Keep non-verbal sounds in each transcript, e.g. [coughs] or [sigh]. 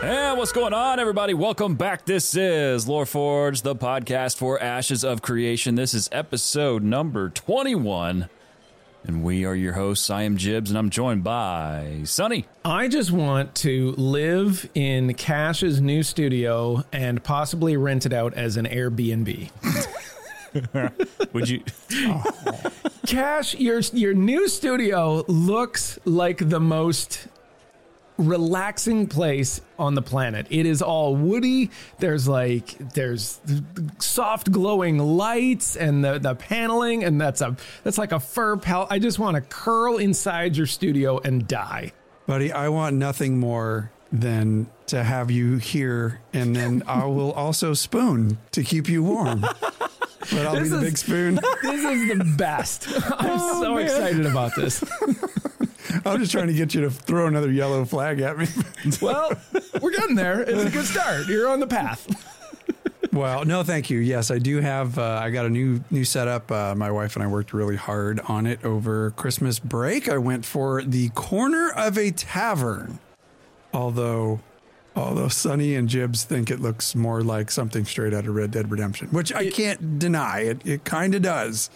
Hey, what's going on, everybody? Welcome back. This is Lore Forge, the podcast for Ashes of Creation. This is episode number 21. And we are your hosts. I am Jibs, and I'm joined by Sonny. I just want to live in Cash's new studio and possibly rent it out as an Airbnb. [laughs] Would you? Cash, your your new studio looks like the most relaxing place on the planet. It is all woody. There's like there's soft glowing lights and the the paneling and that's a that's like a fur pal. I just want to curl inside your studio and die. Buddy, I want nothing more than to have you here, and then [laughs] I will also spoon to keep you warm. [laughs] But I'll be the is- big spoon. [laughs] This is the best. I'm oh, so man. excited about this. I'm just trying to get you to throw another yellow flag at me. [laughs] Well, we're getting there. It's a good start. You're on the path. Well, no, thank you. Yes, I do have. Uh, I got a new new setup. Uh, my wife and I worked really hard on it over Christmas break. I went for the corner of a tavern, although. Although Sonny and Jibs think it looks more like something straight out of Red Dead Redemption, which I can't deny. It it kind of does.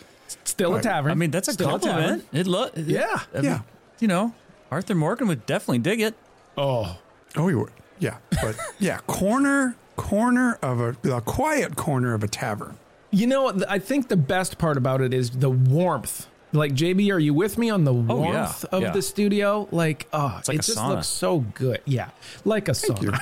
Still a tavern. I mean, that's a Still compliment. It look Yeah. I mean, Yeah. You know, Arthur Morgan would definitely dig it. Oh, Oh, he would. Yeah, but [laughs] yeah, corner corner of a, a quiet corner of a tavern. you know, I think the best part about it is the warmth. Like JB, are you with me on the Oh, yeah. warmth of Yeah. the studio? Like, oh, like it just sauna. looks so good. Yeah, like a song. Thank sauna.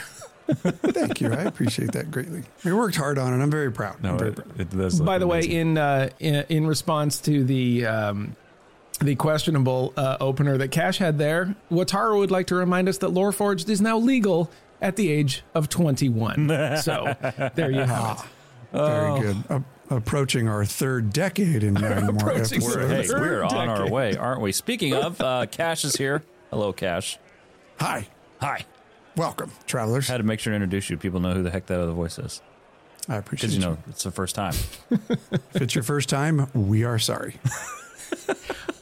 you. [laughs] Thank you. I appreciate that greatly. We worked hard on it. I'm very proud. No, very it, proud. it does By the way, in, uh, in in response to the um, the questionable uh, opener that Cash had there, Wataru would like to remind us that Loreforged is now legal at the age of 21. [laughs] so there you have it. Very good. A- approaching our third decade in nine [laughs] more episodes. we're, hey, we're on our way, aren't we? Speaking of, uh, [laughs] Cash is here. Hello, Cash. Hi, Hi. welcome, travelers. I Had to make sure to introduce you. People know who the heck that other voice is. I appreciate Because, you you. know, it's the first time. If it's your first time, we are sorry.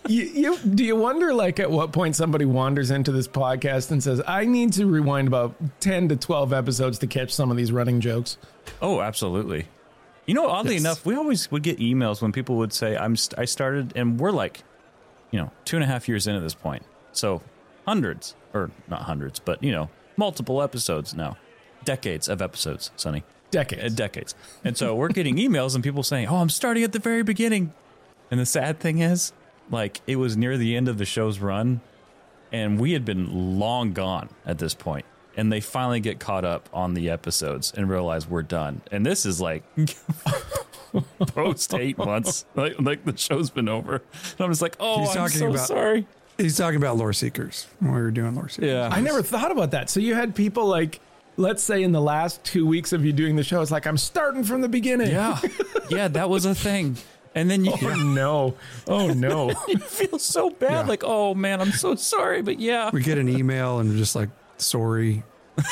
You, you do you wonder like at what point somebody wanders into this podcast and says, "I need to rewind about ten to twelve episodes to catch some of these running jokes." Oh, absolutely. You know, oddly Yes. enough, we always would get emails when people would say, "I'm st- I started," and we're like, you know, two and a half years in at this point, so hundreds or not hundreds, but you know, multiple episodes now, decades of episodes, Sonny, Decades. Uh, decades, and so we're getting emails and people saying, "Oh, I'm starting at the very beginning," and the sad thing is, like, it was near the end of the show's run, and we had been long gone at this point. And they finally get caught up on the episodes and realize we're done. And this is like [laughs] post eight months. Like, like the show's been over. And i'm just like oh He's i'm talking so about- sorry. He's talking about lore seekers when we were doing lore seekers. yeah. I never thought about that. So you had people like, let's say in the last two weeks of you doing the show, it's like I'm starting from the beginning. yeah. [laughs] Yeah that was a thing and then you, Oh no! [laughs] Oh no! [laughs] you feel so bad Yeah. like oh man i'm so sorry but yeah We get an email and we're just like, sorry. [laughs]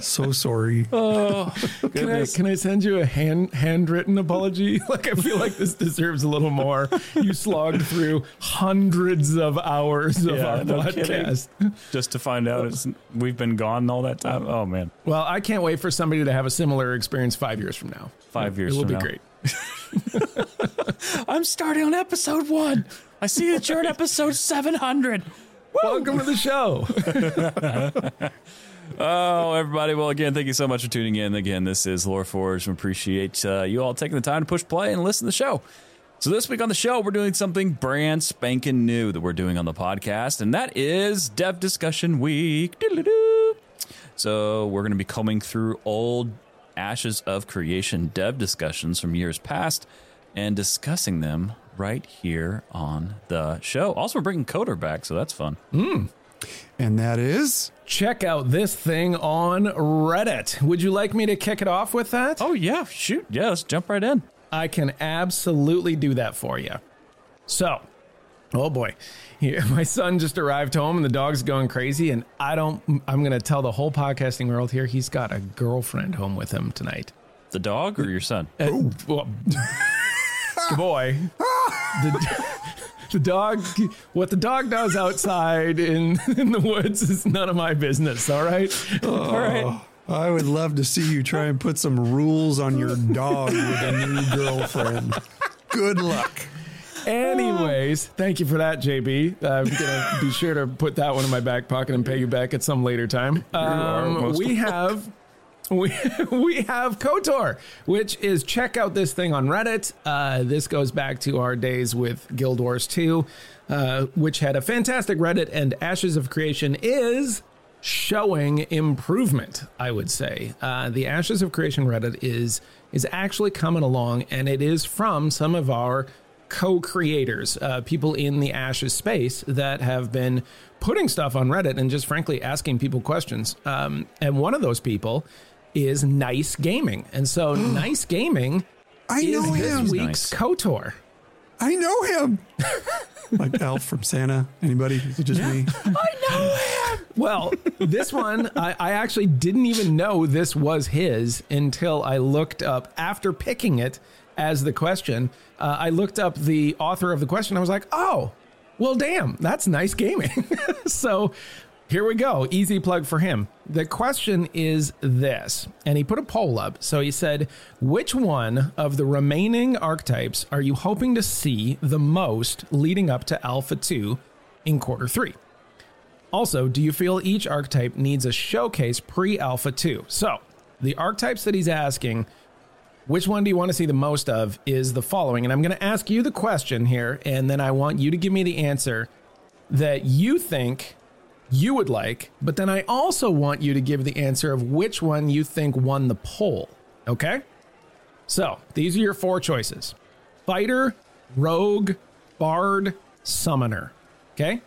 so sorry. oh Can I can I send you a hand handwritten apology? Like I feel like this deserves a little more. You slogged through hundreds of hours of Yeah, our no kidding. podcast. just to find out it's we've been gone all that time oh man Well, I can't wait for somebody to have a similar experience five years from now. Five years it will be now. great. [laughs] i'm starting on episode one i see that you're at episode 700 Welcome to the show. [laughs] Oh, everybody. Well, again, thank you so much for tuning in. Again, this is Lore Forge. We appreciate uh, you all taking the time to push play and listen to the show. So, this week on the show, we're doing something brand spanking new that we're doing on the podcast, and that is Dev Discussion Week. Doodle-doo. So, we're going to be combing through old Ashes of Creation dev discussions from years past and discussing them right here on the show. Also, we're bringing Coder back, so that's fun. Hmm. And that is Check out this thing on Reddit. Would you like me to kick it off with that? Oh, yeah. Shoot. Yeah, let's jump right in. I can absolutely do that for you. So, oh boy, He- [laughs] my son just arrived home and the dog's going crazy. And I don't, I'm going to tell the whole podcasting world here he's got a girlfriend home with him tonight. The dog or your son? Uh, well, [laughs] the boy. The, [laughs] the dog, what the dog does outside in, in the woods is none of my business. All right. all right. Oh, I would love to see you try and put some rules on your dog with a new girlfriend. Good luck. Anyways, thank you for that, JB. I'm gonna be sure to put that one in my back pocket and pay you back at some later time. Um, we have. We, [laughs] we have KOTOR, which is check out this thing on Reddit. Uh, this goes back to our days with Guild Wars 2, uh, which had a fantastic Reddit, and Ashes of Creation is showing improvement, I would say. Uh, the Ashes of Creation Reddit is is actually coming along, and it is from some of our co-creators, uh, people in the Ashes space that have been putting stuff on Reddit and just frankly asking people questions. Um, and one of those people is Nice Gaming, and so [gasps] Nice Gaming I is know this him. week's Nice. KOTOR. I know him. [laughs] like Elf from Santa. Anybody? Is it just me? [laughs] I know him. Well, this one, I, I actually didn't even know this was his until I looked up after picking it as the question. Uh, I looked up the author of the question. I was like, oh, well, damn, that's nice gaming. [laughs] so here we go. Easy plug for him. The question is this, and he put a poll up. So he said, which one of the remaining archetypes are you hoping to see the most leading up to Alpha 2 in quarter three? Also, do you feel each archetype needs a showcase pre Alpha 2? So, the archetypes that he's asking, which one do you want to see the most of, is the following. And I'm going to ask you the question here, and then I want you to give me the answer that you think you would like, but then I also want you to give the answer of which one you think won the poll. Okay? So, these are your four choices Fighter, Rogue, Bard, Summoner. Okay?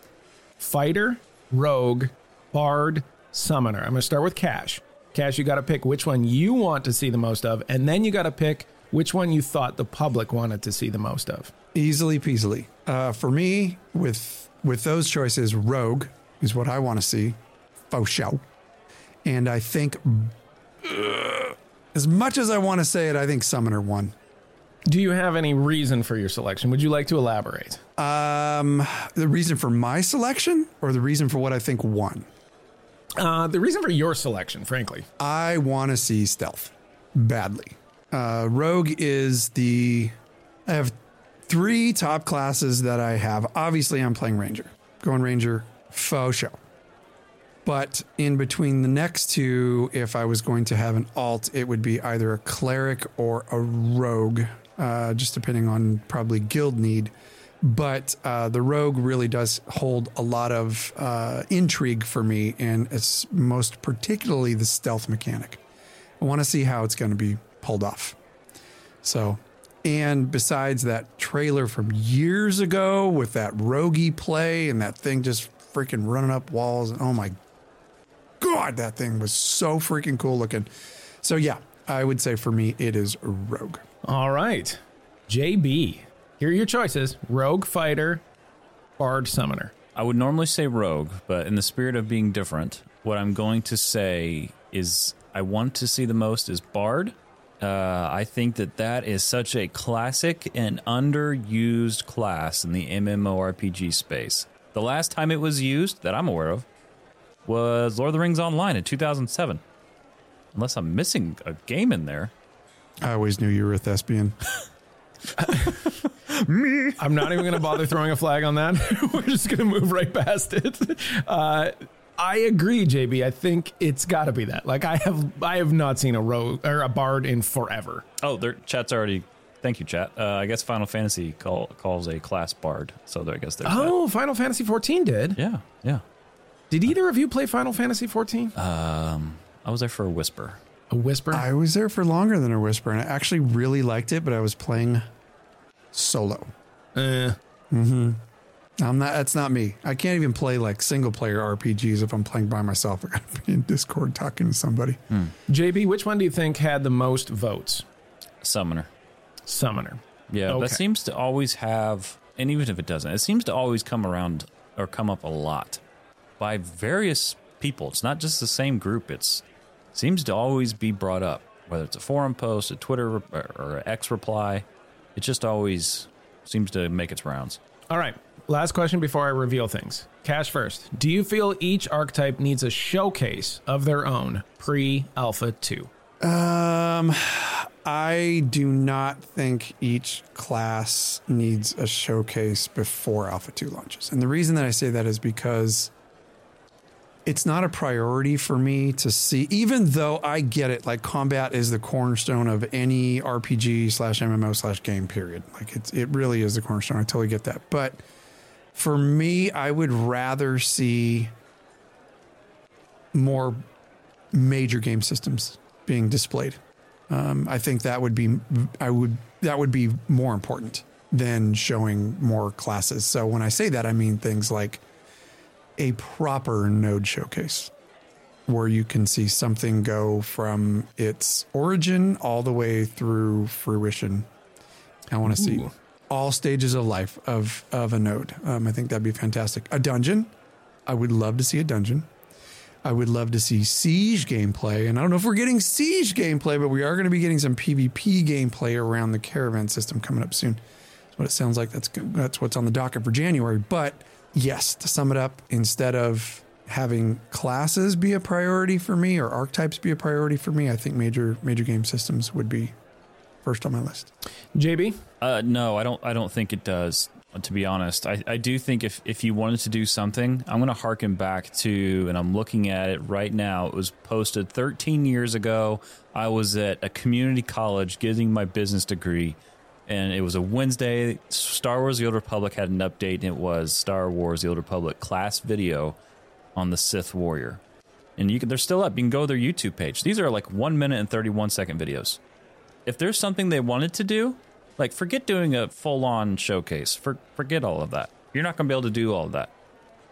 Fighter, Rogue, Bard, Summoner. I'm going to start with Cash. Cash, you got to pick which one you want to see the most of, and then you got to pick which one you thought the public wanted to see the most of. Easily peasily. Uh, for me, with with those choices, Rogue is what I want to see. Faux show. And I think, uh, as much as I want to say it, I think Summoner won. Do you have any reason for your selection? Would you like to elaborate? Um, the reason for my selection, or the reason for what I think won. Uh, the reason for your selection, frankly. I want to see stealth badly. Uh, Rogue is the. I have three top classes that I have. Obviously, I'm playing Ranger. Going Ranger, faux show. But in between the next two, if I was going to have an alt, it would be either a cleric or a rogue, uh, just depending on probably guild need. But uh, the rogue really does hold a lot of uh, intrigue for me, and it's most particularly the stealth mechanic. I want to see how it's going to be pulled off. So, and besides that trailer from years ago with that roguey play and that thing just freaking running up walls, and oh my god, that thing was so freaking cool looking. So yeah, I would say for me it is rogue. All right. JB, here are your choices Rogue, Fighter, Bard, Summoner. I would normally say rogue, but in the spirit of being different, what I'm going to say is I want to see the most is bard. Uh, I think that that is such a classic and underused class in the MMORPG space. The last time it was used that I'm aware of was Lord of the Rings Online in 2007. Unless I'm missing a game in there. I always knew you were a thespian. [laughs] I'm not even going to bother throwing a flag on that. [laughs] We're just going to move right past it. [laughs] Uh, I agree, JB. I think it's got to be that. Like I have, I have not seen a rogue or a bard in forever. Oh, their chat's already. Thank you, chat. Uh, I guess Final Fantasy call, calls a class bard, so there, I guess there's Oh, Final Fantasy 14 did. Yeah, yeah. Did either of you play Final Fantasy 14? Um, I was there for a whisper. a whisper. I was there for longer than a whisper, and I actually really liked it, but I was playing solo. Uh, I'm not. That's not me. I can't even play like single player RPGs if I'm playing by myself. [laughs] I gotta be in Discord talking to somebody. JB, which one do you think had the most votes? Summoner. Summoner. Yeah, Okay. that seems to always have, and even if it doesn't, it seems to always come around or come up a lot by various people. It's not just the same group. It's seems to always be brought up, whether it's a forum post, a Twitter or, or an X reply. It just always seems to make its rounds. All right. last question before I reveal things. Cash first. Do you feel each archetype needs a showcase of their own pre Alpha 2? Um, I do not think each class needs a showcase before Alpha 2 launches. And the reason that I say that is because it's not a priority for me to see, even though I get it, like combat is the cornerstone of any RPG slash MMO slash game, period. Like it's, it really is the cornerstone. I totally get that. But for me, I would rather see more major game systems being displayed. Um, I think that would be I would that would be more important than showing more classes. So when I say that, I mean things like a proper node showcase where you can see something go from its origin all the way through fruition. I want to see all stages of life of of a node. Um, I think that'd be fantastic. A dungeon, I would love to see a dungeon. I would love to see siege gameplay, and I don't know if we're getting siege gameplay, but we are going to be getting some PvP gameplay around the caravan system coming up soon. That's what it sounds like. That's that's what's on the docket for January. But yes, to sum it up, instead of having classes be a priority for me or archetypes be a priority for me, I think major major game systems would be first on my list. JB? Uh, no, I don't. I don't think it does. To be honest, I, I do think if if you wanted to do something, I'm going to harken back to, and I'm looking at it right now. It was posted 13 years ago. I was at a community college getting my business degree, and it was a Wednesday. Star Wars: The Old Republic had an update, and it was Star Wars: The Old Republic class video on the Sith Warrior, and you can. They're still up. You can go to their YouTube page. These are like one minute and 31 second videos if there's something they wanted to do, like forget doing a full on showcase. For, forget all of that. You're not going to be able to do all of that.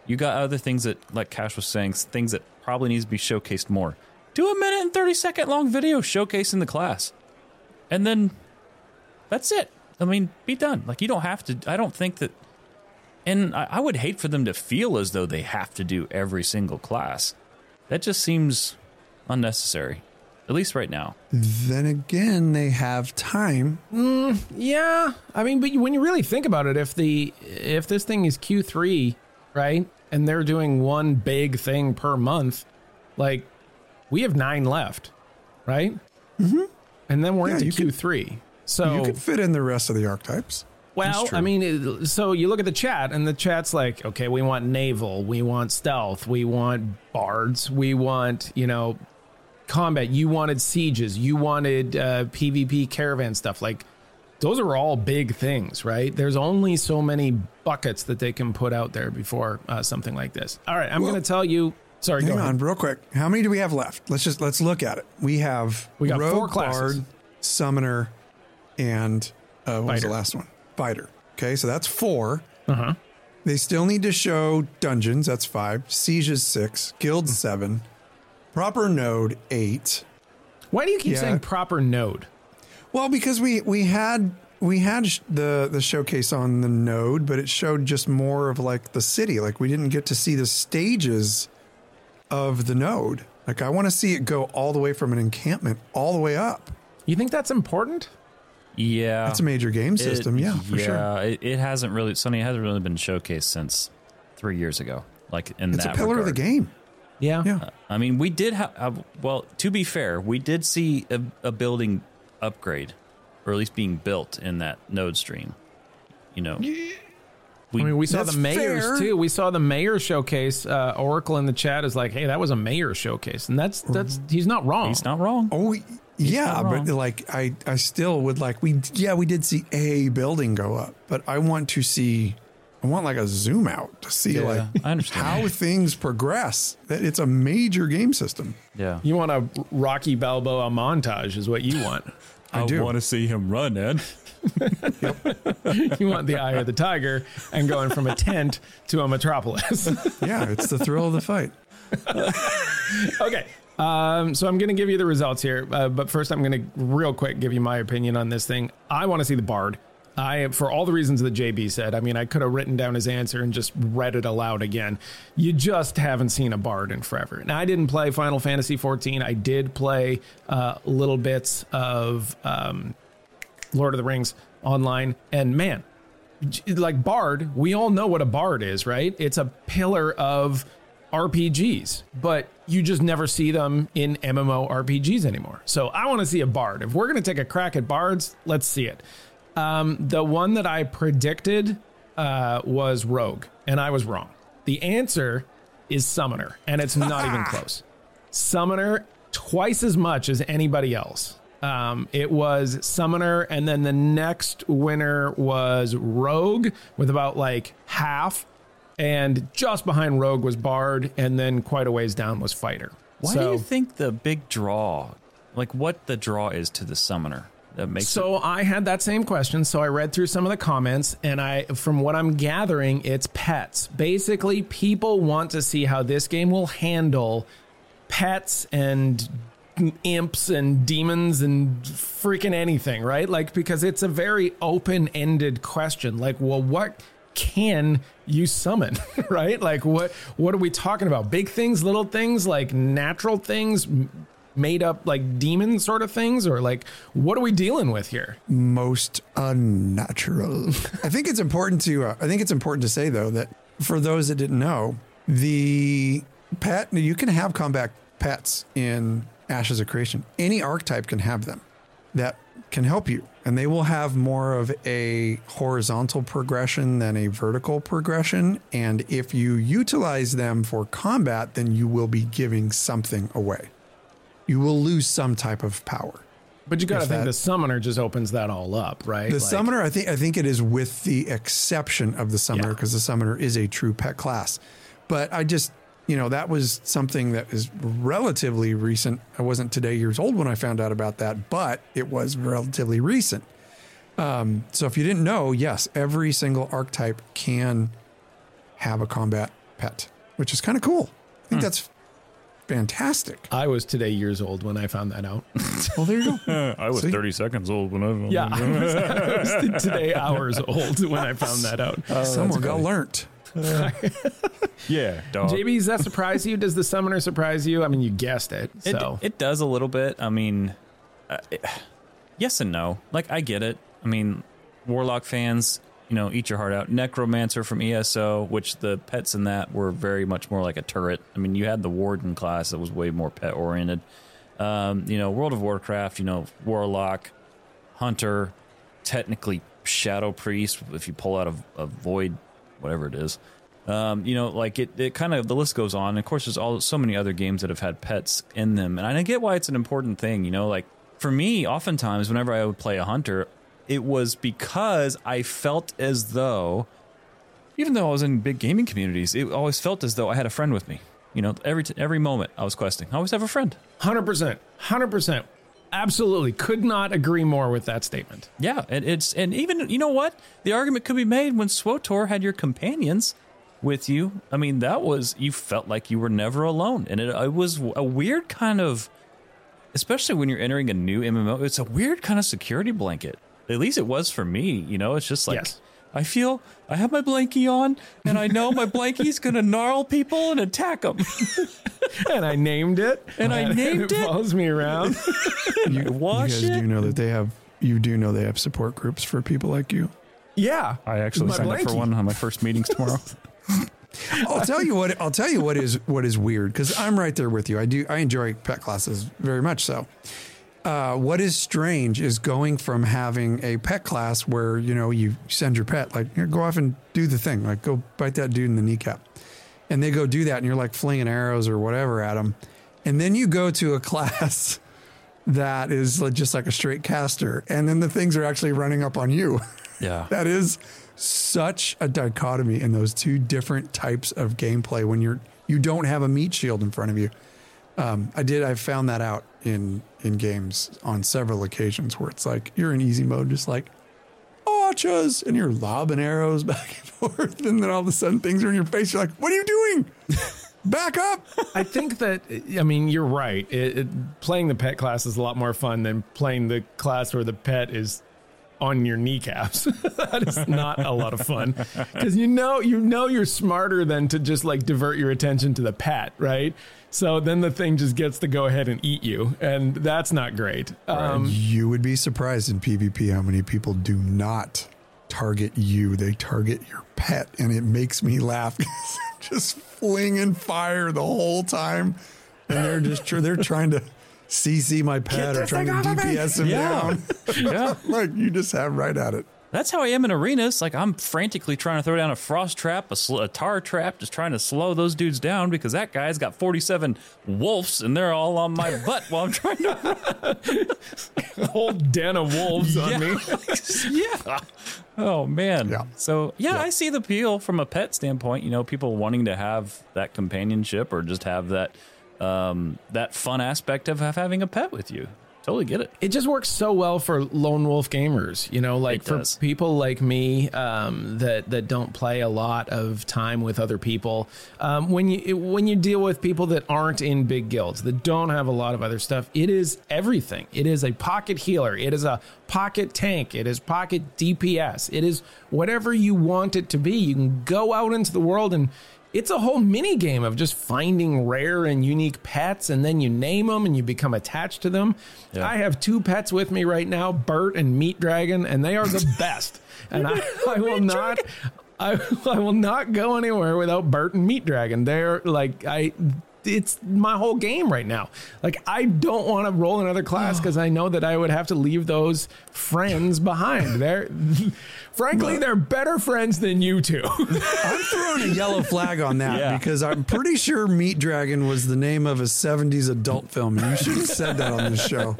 You got other things that, like Cash was saying, things that probably needs to be showcased more. Do a minute and 30 second long video showcasing the class. And then that's it. I mean, be done. Like, you don't have to. I don't think that. And I, I would hate for them to feel as though they have to do every single class. That just seems unnecessary, at least right now. Then again, they have time. Yeah, I mean, but when you really think about it, if the if this thing is Q three, right, and they're doing one big thing per month, like we have nine left, right? Mm-hmm. And then we're Yeah, into you Q could- three. So You could fit in the rest of the archetypes. Well. I mean, so you look at the chat, and the chat's like, okay, we want naval, we want stealth, we want bards, we want, you know, combat. You wanted sieges, you wanted uh, PvP caravan stuff. Like, those are all big things, right? There's only so many buckets that they can put out there before uh, something like this. All right, I'm Well, going to tell you. Sorry, Hang go on, ahead. real quick. How many do we have left? Let's just let's look at it. We have We got Rogue, four classes. Bard, Summoner, and uh, what was the last one? Fighter. Okay, so that's four. Uh huh. They still need to show dungeons. That's five. Sieges six. Guild seven. Proper node eight. Why do you keep Yeah. saying proper node? Well, because we we had we had the the showcase on the node, but it showed just more of like the city. Like we didn't get to see the stages of the node. Like I want to see it go all the way from an encampment all the way up. You think that's important? Yeah. That's a major game It- system, yeah, for sure. Yeah, it, it hasn't really. Sonny hasn't really been showcased since three years ago. Like in It's a that pillar of the game. Yeah. Yeah. I mean, we did have. Uh, well, to be fair, we did see a, a building upgrade, or at least being built in that node stream. You know, we, I mean, we saw the mayors fair. too. We saw the mayor showcase. Uh, Oracle in the chat is like, "Hey, that was a mayor showcase," and that's that's he's not wrong. he's not wrong. Oh yeah, but like I I still would like we yeah, we did see a building go up, but I want to see I want like a zoom out to see Yeah, like I understand. how things progress. That it's a major game system. Yeah, You want a Rocky Balboa montage, is what you want. [laughs] I do. Want to see him run, Ed. [laughs] you want the eye of the tiger and going from a tent to a metropolis. [laughs] Yeah, it's the thrill of the fight. okay. Um, so I'm going to give you the results here, uh, but first I'm going to real quick give you my opinion on this thing. I want to see the Bard. I, for all the reasons that JB said, I mean, I could have written down his answer and just read it aloud again. You just haven't seen a Bard in forever. Now, I didn't play Final Fantasy 14. I did play uh, little bits of um, Lord of the Rings online, and man, like Bard, we all know what a Bard is, right? It's a pillar of RPGs, but you just never see them in MMO RPGs anymore. So I want to see a Bard. If we're going to take a crack at Bards, let's see it. Um, the one that I predicted uh, was Rogue, and I was wrong. The answer is Summoner, and it's not even [laughs] close. Summoner twice as much as anybody else. Um, it was Summoner, and then the next winner was Rogue with about like half, and just behind Rogue was Bard, and then quite a ways down was Fighter. Why So- do you think the big draw, like what the draw is to the summoner, that makes it? So I had that same question. So I read through some of the comments, and I, from what I'm gathering, it's pets. Basically, people want to see how this game will handle pets and imps and demons and freaking anything, right? Like because it's a very open-ended question. Like, well, what can you summon, [laughs] right? Like what what are we talking about? Big things, little things, like natural things, made up like demon sort of things or like what are we dealing with here? most unnatural. [laughs] I think it's important to uh, I think it's important to say though that for those that didn't know, the pet you can have combat pets in Ashes of Creation. Any archetype can have them that can help you, and they will have more of a horizontal progression than a vertical progression. And if you utilize them for combat, then you will be giving something away. You will lose some type of power. But you got to think that- the summoner just opens that all up, right? The Like- summoner, I think, I think it is with the exception of the summoner Yeah. because the summoner is a true pet class. But I just, you know, that was something that is relatively recent. I wasn't today years old when I found out about that, but it was relatively recent. Um, so if you didn't know, yes, every single archetype can have a combat pet, which is kind of cool. I think that's fantastic. I was today years old when I found that out. [laughs] Well, there you go. [laughs] I was See? 30 seconds old when I yeah, I was, I was today hours old when I found that out. [laughs] Someone got learnt. [laughs] Yeah, dog. JB, does that surprise you? Does the summoner surprise you? I mean, you guessed it. It, So it does a little bit. I mean, uh, it- yes and no. Like I get it. I mean, Warlock fans, you know, eat your heart out. Necromancer from ESO, which the pets in that were very much more like a turret. I mean, you had the Warden class that was way more pet oriented. Um, you know, World of Warcraft, you know, Warlock, Hunter, technically Shadow Priest if you pull out a, a Void, whatever it is. Um, you know, like it, it kind of the list goes on. And Of course, there's all so many other games that have had pets in them, and I get why it's an important thing. You know, like for me, oftentimes whenever I would play a hunter, it was because I felt as though, even though I was in big gaming communities, it always felt as though I had a friend with me. You know, every t- every moment I was questing, I always have a friend. hundred percent, hundred percent, absolutely, could not agree more with that statement. Yeah, and it's and even you know what the argument could be made when SWTOR had your companions with you. I mean, that was you felt like you were never alone, and it, it was a weird kind of, especially when you're entering a new MMO. It's a weird kind of security blanket. At least it was for me. You know, it's just like. Yes. I feel I have my blankie on, and I know my blankie's [laughs] gonna gnarl people and attack them. [laughs] And I named it, And I [laughs] named it? follows me around. You, you Wash guys it. do know that they have. You do know they have support groups for people like you. yeah, I actually My signed up for one on my first meetings tomorrow. I'll tell you what. I'll tell you what is what is weird because I'm right there with you. I do. I enjoy pet classes very much. So, uh, what is strange is going from having a pet class where you know you send your pet like "Here, go off and do the thing, like go bite that dude in the kneecap, and they go do that, and you're like flinging arrows or whatever at them, and then you go to a [laughs] class that is just like a straight caster, and then the things are actually running up on you. [laughs] yeah, That is such a dichotomy in those two different types of gameplay when you're you don't have a meat shield in front of you. Um, I did. I found that out in in games on several occasions where it's like you're in easy mode, just like archers, and you're lobbing arrows [laughs] back and forth, and then all of a sudden things are in your face. You're like, "What are you doing? [laughs] Back up!" I think that I mean you're right. It, it, playing the pet class is a lot more fun than playing the class where the pet is on your kneecaps. [laughs] that is not a lot of fun because you know you know you're smarter than to just like divert your attention to the pet, right? So then the thing just gets to go ahead and eat you, and that's not great. Um, you would be surprised in PvP how many people do not target you. They target your pet, and it makes me laugh. [laughs] just flinging fire the whole time, and they're just tr- they're trying to CC my pet or trying to thing me. DPS him Yeah. down. [laughs] Yeah. [laughs] like you just have right at it. That's how I am in arenas. Like I'm frantically trying to throw down a frost trap, a, sl- a tar trap, just trying to slow those dudes down because that guy's got 47 wolves and they're all on my [laughs] butt while I'm trying to. [laughs] whole den of wolves on me. [laughs] yeah. Oh man. Yeah. So yeah, Yeah. I see the appeal from a pet standpoint. You know, people wanting to have that companionship or just have that um, that fun aspect of having a pet with you. Totally get it. It just works so well for lone wolf gamers, you know, like for people like me um, that that don't play a lot of time with other people. Um, when you when you deal with people that aren't in big guilds, that don't have a lot of other stuff, it is everything. It is a pocket healer. It is a pocket tank. It is pocket DPS. It is whatever you want it to be. You can go out into the world and it's a whole mini game of just finding rare and unique pets and then you name them and you become attached to them. Yeah. I have two pets with me right now, Bert and Meat Dragon, and they are the [laughs] best. and I, I will not I, I will not go anywhere without Bert and Meat Dragon. They're like I it's my whole game right now. Like I don't want to roll another class oh. because I know that I would have to leave those friends [laughs] behind. They're [laughs] frankly they're better friends than you two. I'm [laughs] throwing a yellow flag on that Yeah. because I'm pretty sure Meat Dragon was the name of a 70s adult film. And you should have said that on this show.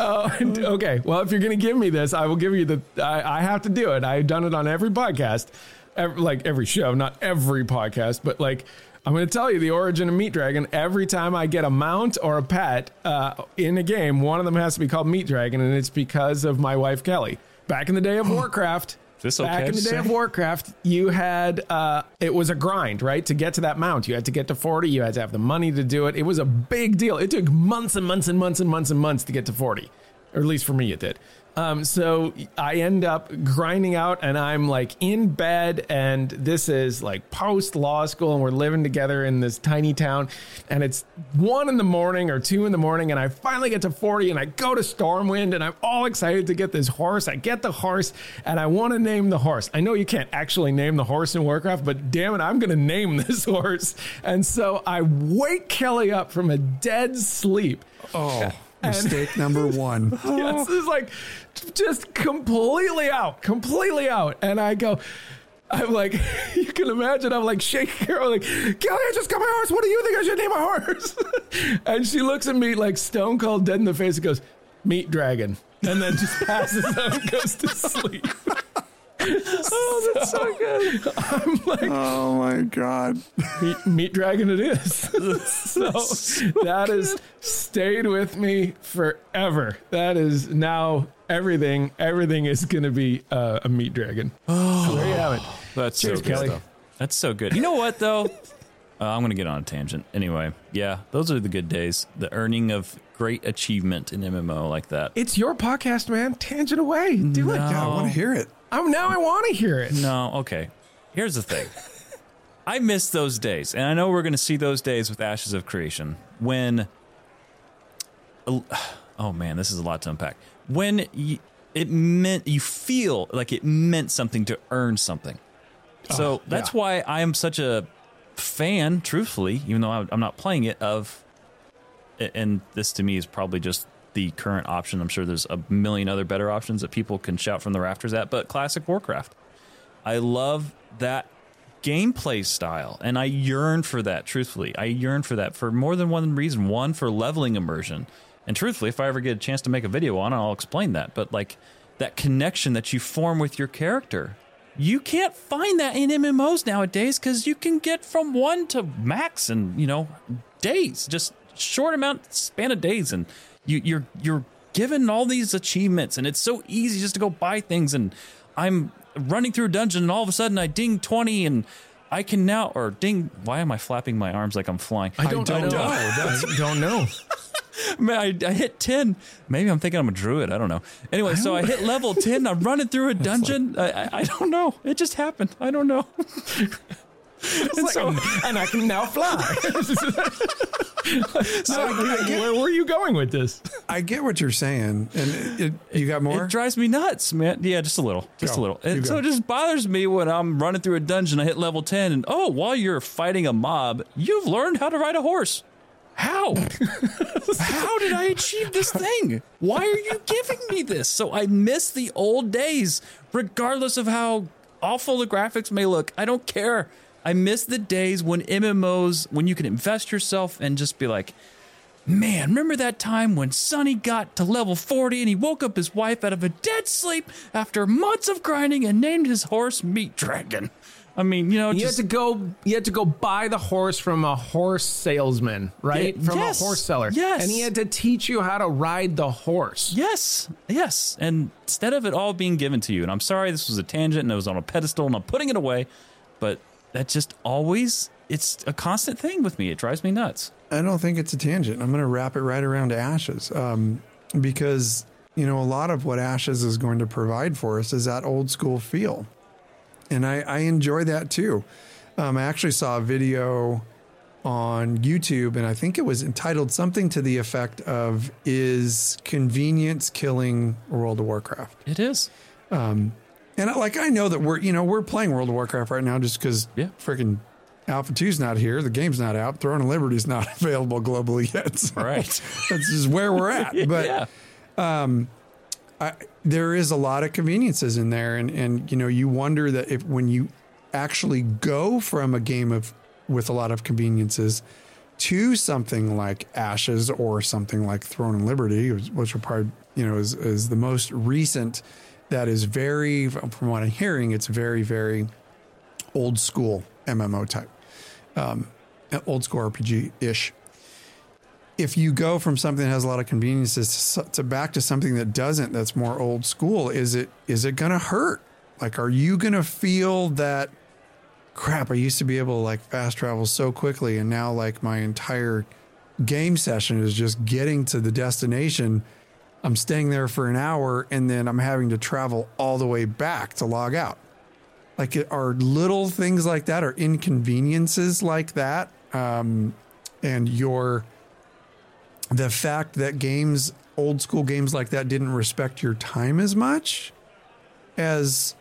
Oh, okay. Well, if you're going to give me this, I will give you the. I, I have to do it. I've done it on every podcast, ev like every show, not every podcast, but like I'm going to tell you the origin of Meat Dragon. Every time I get a mount or a pet uh, in a game, one of them has to be called Meat Dragon, and it's because of my wife Kelly. Back in the day of Warcraft. this Back okay in the day of? Warcraft, you had uh, it was a grind, right? To get to that mount, you had to get to forty. You had to have the money to do it. It was a big deal. It took months and months and months and months and months to get to forty, or at least for me, it did. Um, so I end up grinding out, and I'm like in bed, and this is like post law school, and we're living together in this tiny town, and it's one in the morning or two in the morning, and I finally get to 40, and I go to Stormwind, and I'm all excited to get this horse. I get the horse, and I want to name the horse. I know you can't actually name the horse in Warcraft, but damn it, I'm going to name [laughs] this horse. And so I wake Kelly up from a dead sleep. Oh, mistake number [laughs] one. Yes, it's like just completely out, completely out. And I go, I'm like, [laughs] you can imagine, I'm like shaking her, I'm like, Kelly, I just got my horse. What do you think I should name my horse? [laughs] and she looks at me like stone cold dead in the face and goes, Meat Dragon. And then just passes out and goes to sleep. Oh, that's so good. I'm like, Oh my God. meat, meat dragon it is. [laughs] so that has stayed with me forever. That is now everything. Everything is going to be uh, a meat dragon. So there you have it. That's Cheers, so good Kelly. stuff. That's so good. You know what though? [laughs] Uh, I'm going to get on a tangent. Anyway, yeah, those are the good days. The earning of great achievement in MMO like that. It's your podcast, man. Tangent away. Do it. Yeah, I want to hear it. Oh, now I want to hear it. No, okay. Here's the thing. [laughs] I miss those days, and I know we're going to see those days with Ashes of Creation when. [sighs] Oh man, this is a lot to unpack. When y it meant you feel like it meant something to earn something. So oh, that's why I am such a fan, truthfully, even though I'm not playing it. Of, and this to me is probably just the current option. I'm sure there's a million other better options that people can shout from the rafters at, but classic Warcraft. I love that gameplay style and I yearn for that, truthfully. I yearn for that for more than one reason. One, for leveling immersion. And truthfully, if I ever get a chance to make a video on it, I'll explain that. But like that connection that you form with your character. You can't find that in MMOs nowadays because you can get from one to max in, you know, days, just short amount span of days. And you, you're you're given all these achievements and it's so easy just to go buy things and I'm running through a dungeon and all of a sudden I ding 20 and I can now or ding why am I flapping my arms like I'm flying? I don't, don't know. I don't know. [laughs] Man, I, I hit 10. Maybe I'm thinking I'm a druid. I don't know. Anyway, so I oh. hit level 10. I'm running through a [laughs] dungeon. I, I, I don't know. It just happened. I don't know. [laughs] It's like, so- oh. and I can now fly. [laughs] so, where were you going with this? I get what you're saying, and it, it, you got more. It drives me nuts, man. Yeah, just a little, just Go. a little. You And so it just bothers me when I'm running through a dungeon. I hit level ten, and oh, while you're fighting a mob, you've learned how to ride a horse. How? [laughs] how did I achieve this thing? Why are you giving me this? So I miss the old days, regardless of how awful the graphics may look. I don't care. I miss the days when MMOs, when you could invest yourself and just be like, Man, remember that time when Sonny got to level 40 and he woke up his wife out of a dead sleep after months of grinding and named his horse Meat Dragon? I mean, you know, You had to go. You had to go buy the horse from a horse salesman, right? Yeah, from yes, a horse seller. yes. and he had to teach you how to ride the horse. yes, yes. And instead of it all being given to you, and I'm sorry this was a tangent and it was on a pedestal and I'm putting it away, but that just always, it's a constant thing with me. It drives me nuts. I don't think it's a tangent. I'm going to wrap it right around to Ashes um, because, you know, a lot of what Ashes is going to provide for us is that old school feel. And I, I enjoy that too. Um, I actually saw a video on YouTube and I think it was entitled something to the effect of Is Convenience Killing World of Warcraft? It is. And I- like I know that we're you know we're playing World of Warcraft right now just because Yeah. freaking Alpha 2's not here, the game's not out, Throne of Liberty's not [laughs] available globally yet. So Right. [laughs] that's just where we're at. [laughs] But yeah. Um, I, there is a lot of conveniences in there, and and you know you wonder that if when you actually go from a game of with a lot of conveniences to something like Ashes or something like Throne and Liberty, which will probably you know is is the most recent. That is very, from what I'm hearing, it's very very old school MMO type, um, old school RPG ish if you go from something that has a lot of conveniences to, to back to something that doesn't that's more old school is it is it going to hurt? Like are you going to feel that crap i used to be able to like fast travel so quickly and now like my entire game session is just getting to the destination i'm staying there for an hour and then i'm having to travel all the way back to log out like are little things like that or inconveniences like that um, and your the fact that games old school games like that didn't respect your time as much as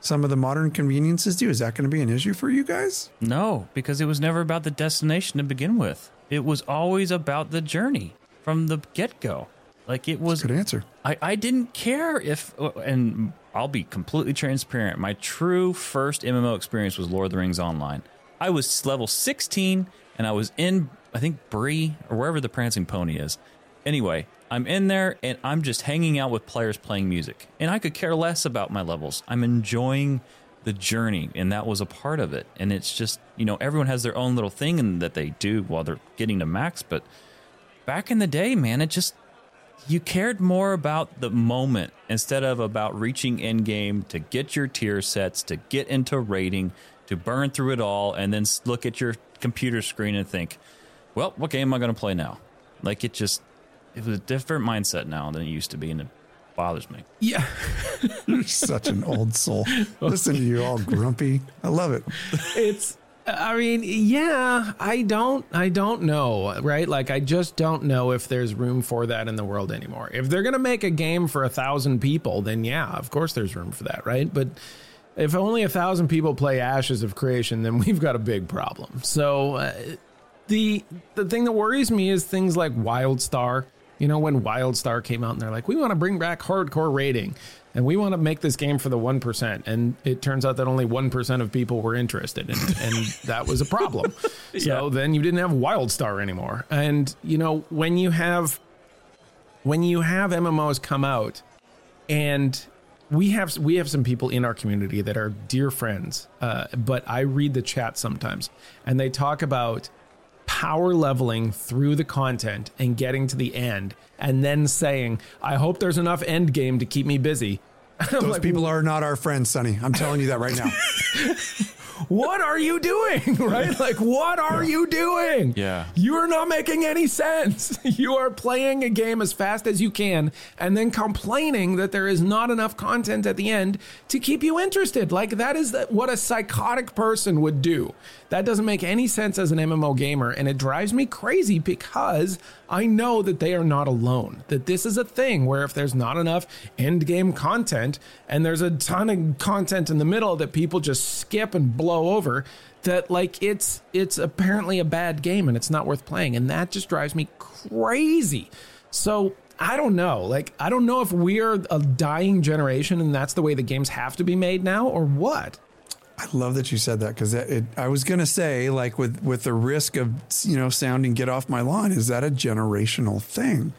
some of the modern conveniences do is that going to be an issue for you guys No, because it was never about the destination to begin with. It was always about the journey from the get go. Like it was, good answer I, I didn't care if, uh, and I'll be completely transparent. My true first MMO experience was Lord of the Rings Online. I was level 16 and I was in, I think, Bree or wherever the Prancing Pony is. Anyway, I'm in there and I'm just hanging out with players playing music. And I could care less about my levels. I'm enjoying the journey and that was a part of it. And it's just, you know, everyone has their own little thing and that they do while they're getting to max. But back in the day, man, it just, you cared more about the moment instead of about reaching end game to get your tier sets, to get into raiding, to burn through it all, and then look at your computer screen and think, well, what game am I going to play now? Like it just, it was a different mindset now than it used to be, and it bothers me. Yeah, [laughs] you're such an old soul listen to you all grumpy i love it it's. I mean, yeah, I don't, I don't know, right? Like, I just don't know if there's room for that in the world anymore. If they're gonna make a game for a thousand people, then yeah, of course there's room for that, right? But if only a thousand people play Ashes of Creation, then we've got a big problem. So uh, the the thing that worries me is things like WildStar. You know, when WildStar came out and they're like, we want to bring back hardcore raiding and we want to make this game for the 1%. And it turns out that only 1% of people were interested. And, and [laughs] that was a problem. So then you didn't have WildStar anymore. And, you know, when you have when you have MMOs come out and we have we have some people in our community that are dear friends, uh, but I read the chat sometimes, and they talk about power leveling through the content and getting to the end, and then saying, "I hope there's enough end game to keep me busy." [laughs] Those like, people are not our friends, Sonny. I'm telling you that right now. [laughs] what are you doing? [laughs] Right? Like, what are you doing? Yeah. You are not making any sense. You are playing a game as fast as you can and then complaining that there is not enough content at the end to keep you interested. Like, that is what a psychotic person would do. That doesn't make any sense as an MMO gamer. And it drives me crazy because I know that they are not alone. That this is a thing where if there's not enough end game content and there's a ton of content in the middle that people just skip and blow over, that like it's it's apparently a bad game and it's not worth playing and that just drives me crazy. So i don't know. Like i don't know if we're a dying generation and that's the way the games have to be made now or what. I love that you said that because I was going to say, like, with with the risk of you know sounding "get off my lawn," is that a generational thing?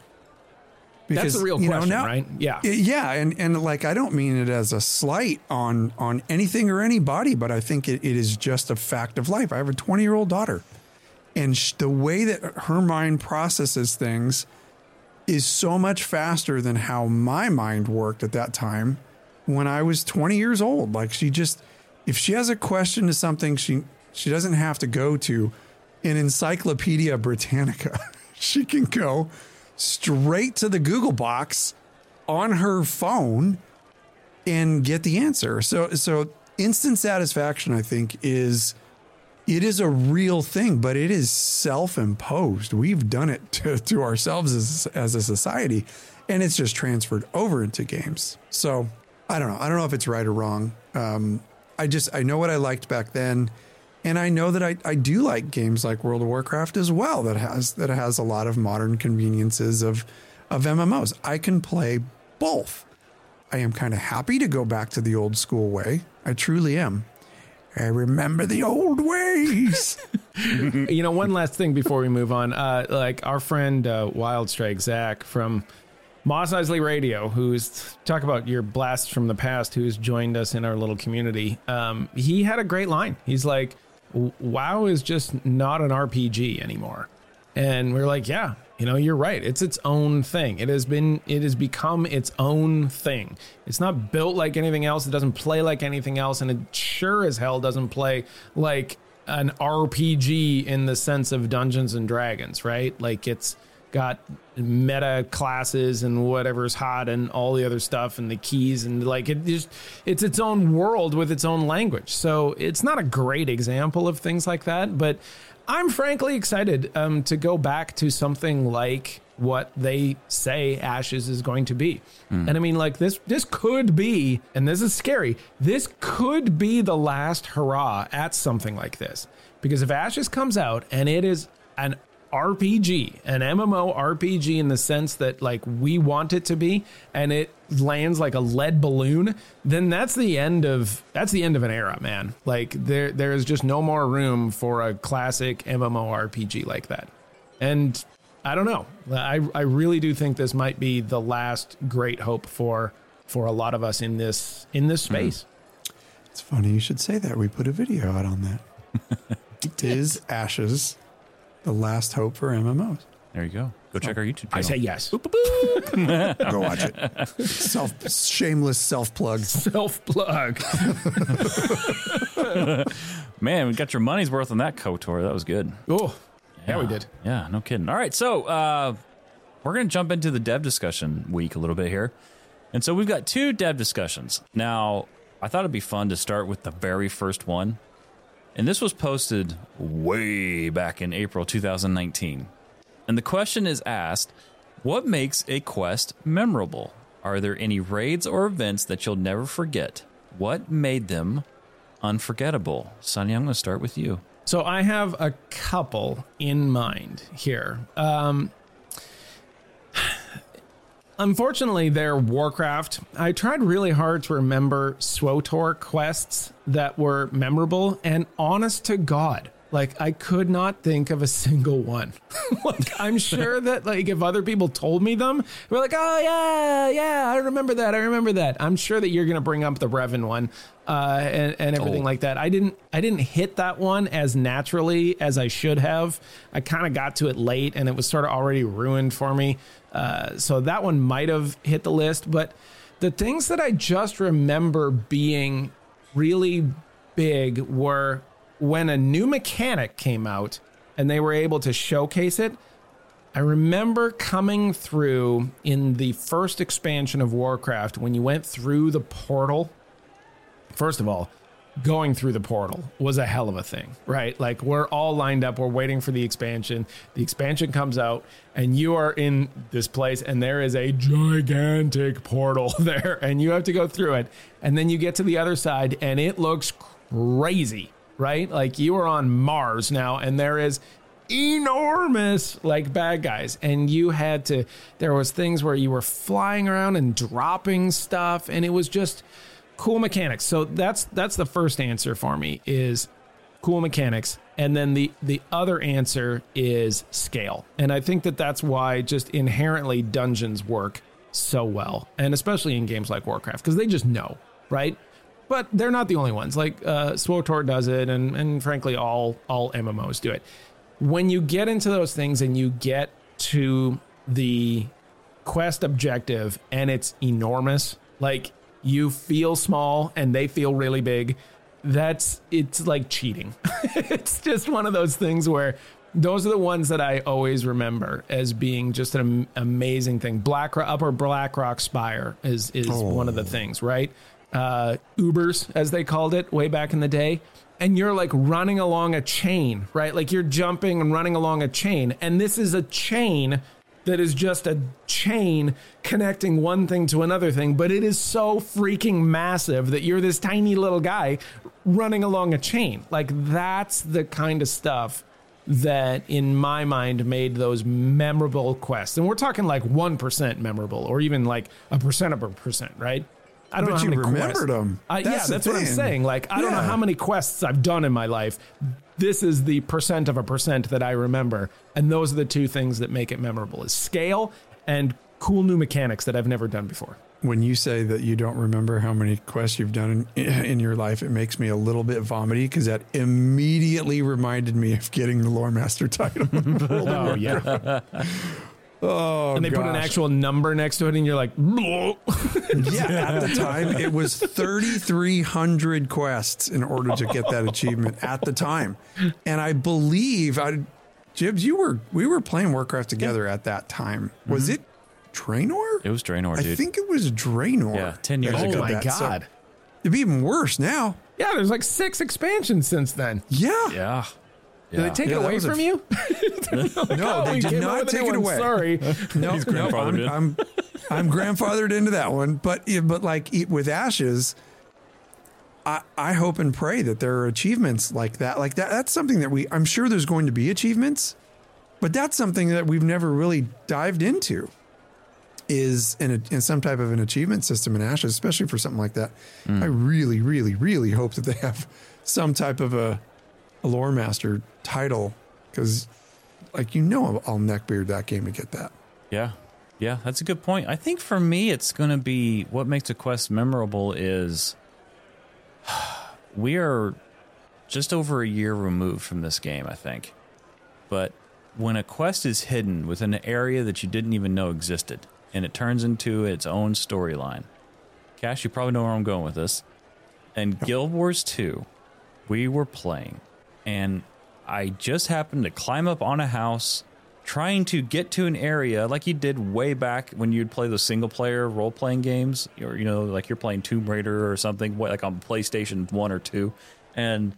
Because, That's a real question, know, now, right? Yeah, yeah, and and like I don't mean it as a slight on on anything or anybody, but I think it, it is just a fact of life. I have a twenty year old daughter, and sh- the way that her mind processes things is so much faster than how my mind worked at that time when I was twenty years old. Like she just if she has a question to something, she she doesn't have to go to an Encyclopedia Britannica. [laughs] she can go straight to the Google box on her phone and get the answer. So so instant satisfaction I think is it is a real thing, but it is self-imposed. We've done it to, to ourselves as, as a society and it's just transferred over into games. So I don't know. I don't know if it's right or wrong. Um, I just I know what I liked back then, and I know that I, I do like games like World of Warcraft as well that has that has a lot of modern conveniences of of MMOs. I can play both. I am kind of happy to go back to the old school way. I truly am. I remember the old ways. [laughs] you know, one last thing before we move on. Uh, like our friend uh, Wild Strike Zach from Mos Eisley Radio, who's talk about your blast from the past, who's joined us in our little community. Um, he had a great line. He's like, "WoW is just not an RPG anymore," and we're like, "Yeah, you know, you're right. It's its own thing. It has been, it has become its own thing. It's not built like anything else. It doesn't play like anything else, and it sure as hell doesn't play like." an RPG in the sense of Dungeons and Dragons, right? Like it's got meta classes and whatever's hot and all the other stuff and the keys and like it just it's its own world with its own language. So it's not a great example of things like that, but I'm frankly excited um, to go back to something like what they say Ashes is going to be. Mm. And I mean like this this could be and this is scary. This could be the last hurrah at something like this. Because if Ashes comes out and it is an RPG, an MMO RPG in the sense that like we want it to be and it lands like a lead balloon, then that's the end of that's the end of an era, man. Like there there is just no more room for a classic MMO RPG like that. And I don't know. I I really do think this might be the last great hope for for a lot of us in this in this hmm. space. It's funny you should say that. We put a video out on that. [laughs] it is Ashes the last hope for MMOs. There you go. Go check our YouTube channel. I say yes. Boop boop. [laughs] Go [laughs] watch it. Self shameless self plug. Self plug. [laughs] Man, we got your money's worth on that KOTOR. That was good. Oh, yeah, we did. Yeah, no kidding. All right, so uh, we're going to jump into the dev discussion week a little bit here. And so we've got two dev discussions. Now, I thought it'd be fun to start with the very first one and this was posted way back in April 2019. And the question is asked What makes a quest memorable? Are there any raids or events that you'll never forget? What made them unforgettable? Sonny, I'm going to start with you. So I have a couple in mind here. Um, Unfortunately, their Warcraft, I tried really hard to remember SWTOR quests that were memorable, and honest to God, like I could not think of a [laughs] single one. like I'm sure that like if other people told me them, we're like, oh yeah, yeah, I remember that, I remember that. I'm sure that you're gonna bring up the Revan one uh, and, and everything oh. like that. I didn't I didn't hit that one as naturally as I should have. I kind of got to it late, and it was sort of already ruined for me. Uh, so that one might have hit the list, but The things that I just remember being really big were when a new mechanic came out and they were able to showcase it. I remember coming through in the first expansion of Warcraft when you went through the portal. First of all, going through the portal was a hell of a thing, right? Like we're all lined up, we're waiting for the expansion. The expansion comes out, and you are in this place, and there is a gigantic portal [laughs] there, and you have to go through it. And then you get to the other side, and it looks crazy, right? Like you are on Mars now, and there is enormous like bad guys and you had to there was things where you were flying around and dropping stuff and it was just cool mechanics. So that's that's the first answer for me is cool mechanics. And then the the other answer is scale. And i think that that's why just inherently dungeons work so well and especially in games like warcraft because they just know right? But they're not the only ones. Like uh does it and and frankly all all mmos do it. When you get into those things and you get to the quest objective and it's enormous, like you feel small and they feel really big, that's it's like cheating. [laughs] it's just one of those things where those are the ones that I always remember as being just an amazing thing. Black Upper Blackrock Spire is is oh. one of the things, right? Uh, Ubers, as they called it way back in the day and you're like running along a chain, right? Like you're jumping and running along a chain. And this is a chain that is just a chain connecting one thing to another thing, but it is so freaking massive that you're this tiny little guy running along a chain. Like that's the kind of stuff that in my mind made those memorable quests. And we're talking like 1% memorable or even like a percent of a percent, right? I don't but know how many remembered quests. them. Uh, yeah, that's what I'm saying. Like, I yeah. don't know how many quests I've done in my life. This is the percent of a percent that I remember, and those are the two things that make it memorable: is scale and cool new mechanics that I've never done before. When you say that you don't remember how many quests you've done in, in your life, it makes me a little bit vomity because that immediately reminded me of getting the lore master title. [laughs] oh yeah. [laughs] Oh, and they gosh. put an actual number next to it, and you're like, [laughs] yeah. At the time, it was 3,300 quests in order to get that achievement at the time, and I believe I, Jibs, you were we were playing Warcraft together at that time. Was mm-hmm. it Draenor? It was Draenor, dude. I think it was Draenor. Yeah, ten years oh ago. Oh my god. So it'd be even worse now. Yeah, there's like six expansions since then. Yeah. Yeah. Did they take yeah, it away from you? [laughs] no, they did not take it away. Sorry, [laughs] no, no I'm, I'm, I'm, grandfathered into that one. But but like with Ashes, I I hope and pray that there are achievements like that. Like that. That's something that we. I'm sure there's going to be achievements, but that's something that we've never really dived into. Is in, a, in some type of an achievement system in Ashes, especially for something like that. Mm. I really, really, really hope that they have some type of a a lore master title because, like, you know, I'll neckbeard that game to get that. Yeah. Yeah, that's a good point. I think for me, it's going to be what makes a quest memorable is [sighs] we are just over a year removed from this game, I think. But when a quest is hidden within an area that you didn't even know existed and it turns into its own storyline, Cash, you probably know where I'm going with this. And Guild Wars 2, we were playing and I just happened to climb up on a house trying to get to an area like you did way back when you'd play those single player role playing games or you know like you're playing Tomb Raider or something like on PlayStation 1 or 2 and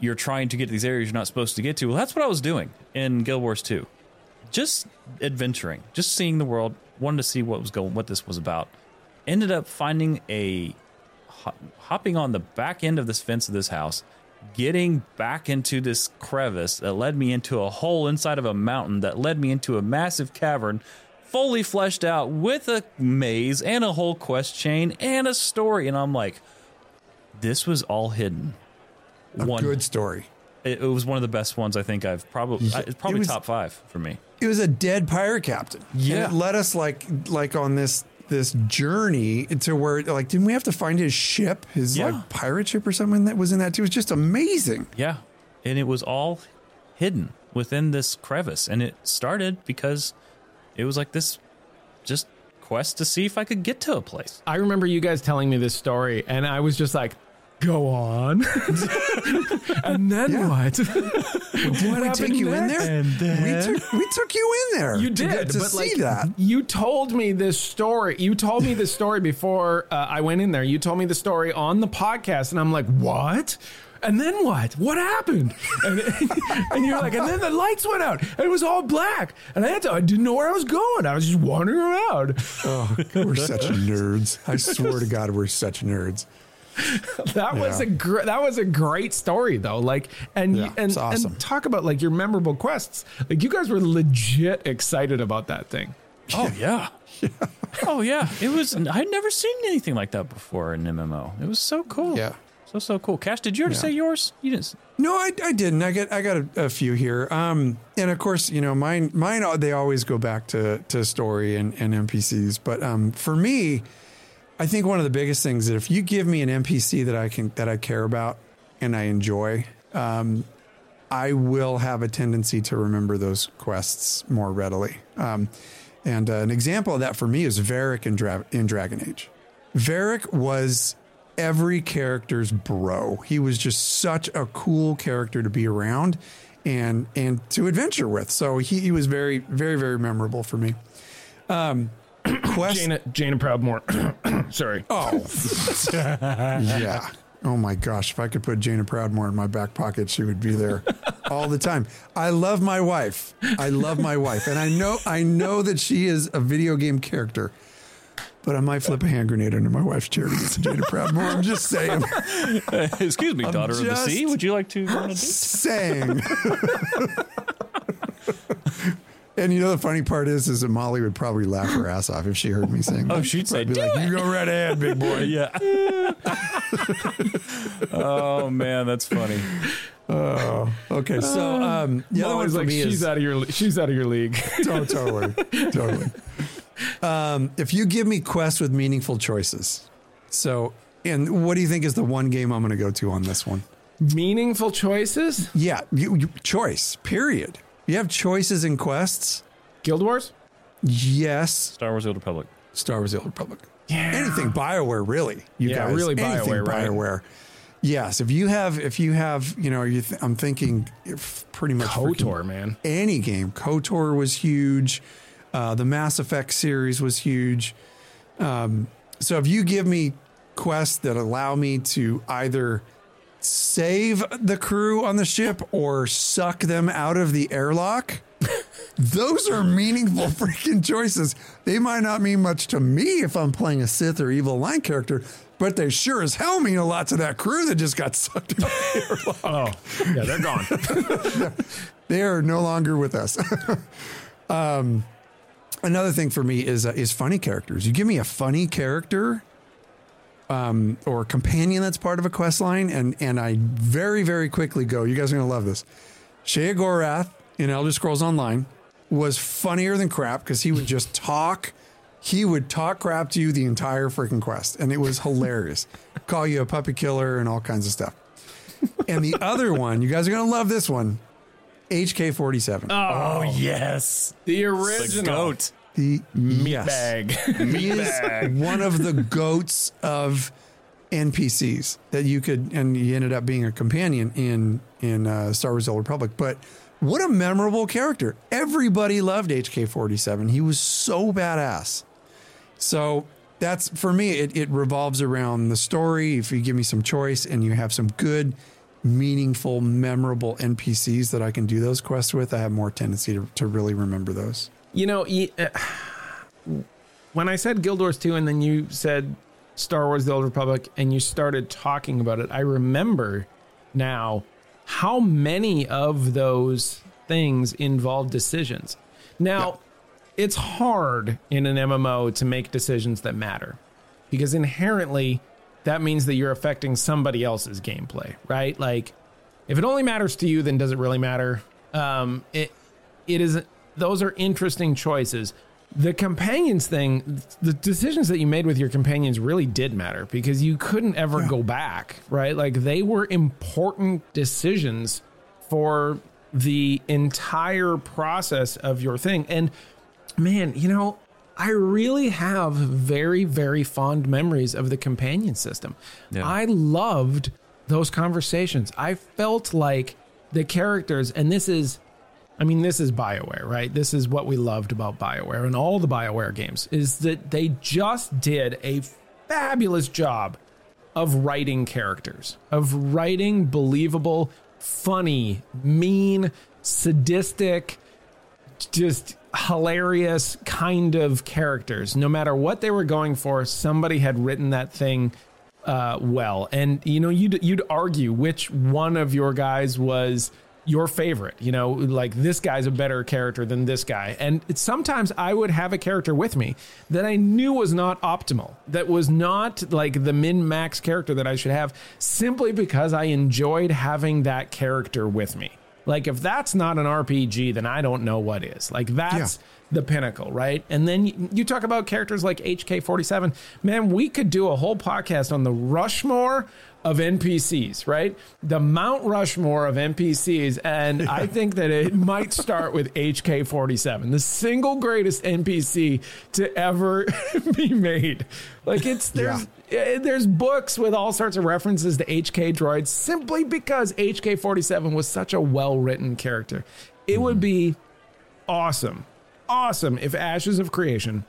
you're trying to get to these areas you're not supposed to get to. Well, that's what I was doing in Guild Wars 2. Just adventuring, just seeing the world, wanted to see what was going what this was about. Ended up finding a hopping on the back end of this fence of this house getting back into this crevice that led me into a hole inside of a mountain that led me into a massive cavern fully fleshed out with a maze and a whole quest chain and a story. And i'm like this was all hidden. A one, good story. It, it, was one of the best ones i think i've probably yeah, it's probably it was, top five for me. It was a dead pirate captain. Yeah and it led us like like on this this journey to where like didn't we have to find his ship his yeah. like pirate ship or something that was in that too it was just amazing yeah and it was all hidden within this crevice and it started because it was like this just quest to see if I could get to a place. I remember you guys telling me this story, and I was just like, "Go on." [laughs] and then Yeah. what? Did [laughs] what we take you in next? there? we, took, we took you in there. You did, get to but see like that. you told me this story. You told me this story before uh, I went in there. You told me the story on the podcast, and I'm like, "What?" And then what? What happened? [laughs] And, and you're like, and then the lights went out, and it was all black, and I had to. I didn't know where I was going. I was just wandering around. Oh, we're such nerds. I swear to God, we're such nerds. [laughs] That was a gr- that was a great story though. Like and Yeah, and awesome. and talk about like your memorable quests. Like you guys were legit excited about that thing. Oh yeah. [laughs] Oh yeah. It was I'd never seen anything like that before in MMO. It was so cool. Yeah. So so cool. Cash, did you already Yeah. say yours? You didn't. No, I, I didn't. I get I got a, a few here. Um, and of course, you know, mine mine uh, they always go back to to story and, and NPCs. But um, for me, I think one of the biggest things that if you give me an NPC that I can that I care about and I enjoy, um, I will have a tendency to remember those quests more readily. Um, and uh, an example of that for me is Varric in, Dra- in Dragon Age. Varric was every character's bro. He was just such a cool character to be around and and to adventure with. So he, he was very very very memorable for me. Um, [coughs] quest. Jaina Jaina Proudmoore. [coughs] Sorry. Oh, [laughs] yeah. Oh my gosh, if I could put Jaina Proudmoore in my back pocket, she would be there all the time. I love my wife. I love my wife, and I know I know that she is a video game character. But I might flip a hand grenade under my wife's chair to get to Jaina Proudmoore. I'm just saying. [laughs] Excuse me, daughter of the sea. Would you like to go on a date? Saying. [laughs] and you know the funny part is, is that Molly would probably laugh her ass off if she heard me saying. That. Oh, that. she'd say, be "Do like, it." "You go right ahead, big boy." [laughs] Yeah. oh man, that's funny. Oh, okay, so um, the other one Molly's for like me she's is out of your she's out of your league. [laughs] Oh, totally, totally. Um, if you give me quests with meaningful choices, so and what do you think is the one game I'm going to go to on this one? Meaningful choices. Yeah, you, you, choice. Period. You have choices in quests. Guild Wars. Yes, Star Wars: The Old Republic. Star Wars: The Old Republic. Yeah. Anything BioWare, really? You Yeah, guys, really anything BioWare, right? BioWare. Yes, if you have, if you have, you know, you th- I'm thinking if pretty much freaking KOTOR, man. any game. KOTOR was huge. Uh, the Mass Effect series was huge. Um, so if you give me quests that allow me to either save the crew on the ship or suck them out of the airlock, [laughs] those are meaningful [laughs] freaking choices. They might not mean much to me if I'm playing a Sith or evil line character, but they sure as hell mean a lot to that crew that just got [laughs] sucked out of the airlock. Oh, yeah, they're gone. They are no longer with us. um, another thing for me is uh, is funny characters. You give me a funny character, um, or companion that's part of a quest line, and and I very very quickly go. You guys are gonna love this. Sheogorath in Elder Scrolls Online was funnier than crap because he would just [laughs] talk. He would talk crap to you the entire freaking quest, and it was hilarious. Call you a puppy killer and all kinds of stuff. And the other [laughs] one, you guys are gonna love this one. HK forty seven. Oh yes, the the original goat. The yes, [laughs] bag. one of the goats of NPCs that you could, and he ended up being a companion in in uh, Star Wars: The Old Republic. But what a memorable character! Everybody loved HK forty seven. He was so badass. So that's for me. It, it revolves around the story. If you give me some choice and you have some good, meaningful, memorable NPCs that I can do those quests with, I have more tendency to, to really remember those. You know, uh, when I said Guild Wars 2 and then you said Star Wars The Old Republic and you started talking about it, I remember now how many of those things involve decisions. Now, it's hard in an MMO to make decisions that matter because inherently that means that you're affecting somebody else's gameplay, right? Like if it only matters to you, then does it really matter? Um, it it is those are interesting choices. The companions thing, the decisions that you made with your companions really did matter because you couldn't ever go back, right? Like they were important decisions for the entire process of your thing. And man, you know, I really have very, very fond memories of the companion system. Yeah. I loved those conversations. I felt like the characters, and this is, I mean, this is BioWare, right? This is what we loved about BioWare and all the BioWare games is that they just did a fabulous job of writing characters, of writing believable, funny, mean, sadistic, just hilarious kind of characters. No matter what they were going for, somebody had written that thing uh, well. And you know, you'd you'd argue which one of your guys was your favorite. You know, like this guy's a better character than this guy. And sometimes I would have a character with me that I knew was not optimal, that was not like the min max character that I should have, simply because I enjoyed having that character with me. Like if that's not an RPG, then I don't know what is. Like that's the pinnacle, right? And then you, you talk about characters like HK47. Man, we could do a whole podcast on the Rushmore of NPCs, right? The Mount Rushmore of NPCs. And [laughs] I think that it might start with HK47, the single greatest NPC to ever [laughs] be made. Like it's there's eh, there's books with all sorts of references to HK droids simply because HK47 was such a well-written character. It would be awesome, awesome if Ashes of Creation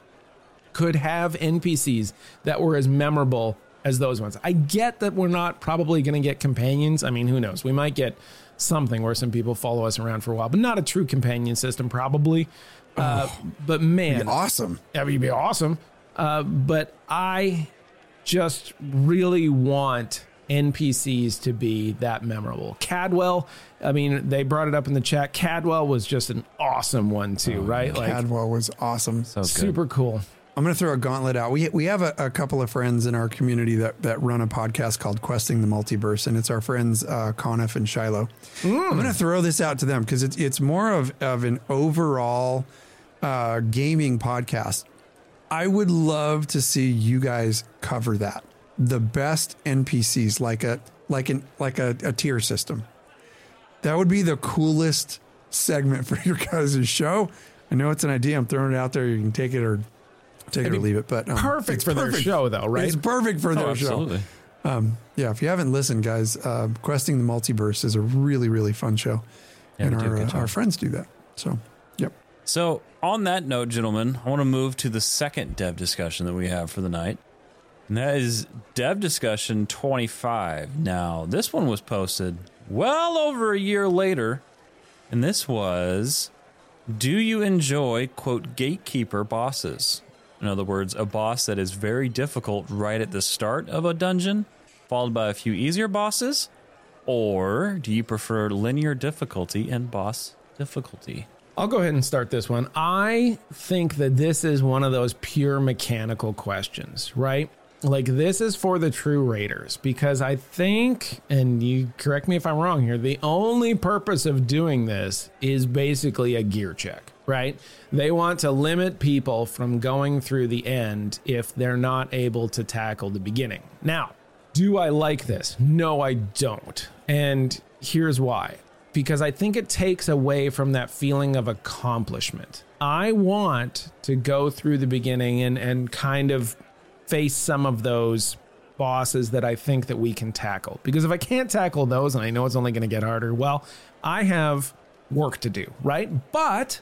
could have NPCs that were as memorable as those ones. I get that we're not probably going to get companions. I mean, who knows? We might get something where some people follow us around for a while, but not a true companion system, probably. Uh, but man, Awesome. that would be awesome. Uh, but I just really want NPCs to be that memorable. Cadwell, I mean, they brought it up in the chat. Cadwell was just an awesome one too, right? Like Cadwell was awesome. So good. super cool. I'm going to throw a gauntlet out. We we have a, a couple of friends in our community that, that run a podcast called Questing the Multiverse, and it's our friends uh, and Shiloh. I'm going to throw this out to them because it's it's more of of an overall uh, gaming podcast. I would love to see you guys cover that. The best NPCs, like a like an like a, a tier system. That would be the coolest segment [laughs] for your guys' show. I know it's an idea. I'm throwing it out there. You can take it or take it or leave it. But um, Perfect it's for their show, though, right? It's perfect for Oh, their show. absolutely. Um, yeah, if you haven't listened, guys, uh, Questing the Multiverse is a really, really fun show. Yeah, and we do a our, uh, our friends do that. So, yep. So, on that note, gentlemen, I want to move to the second dev discussion that we have for the night. And that is Dev Discussion 25. Now, this one was posted well over a year later. And this was Do you enjoy, quote, gatekeeper bosses? In other words, a boss that is very difficult right at the start of a dungeon, followed by a few easier bosses? Or do you prefer linear difficulty and boss difficulty? I'll go ahead and start this one. I think that this is one of those pure mechanical questions, right? Like this is for the true raiders because I think, and you correct me if I'm wrong here, the only purpose of doing this is basically a gear check, right? They want to limit people from going through the end if they're not able to tackle the beginning. Now, do I like this? No, I don't. And here's why because I think it takes away from that feeling of accomplishment. I want to go through the beginning and, and kind of face some of those bosses that I think that we can tackle. Because if I can't tackle those and I know it's only going to get harder, well, I have work to do, right? But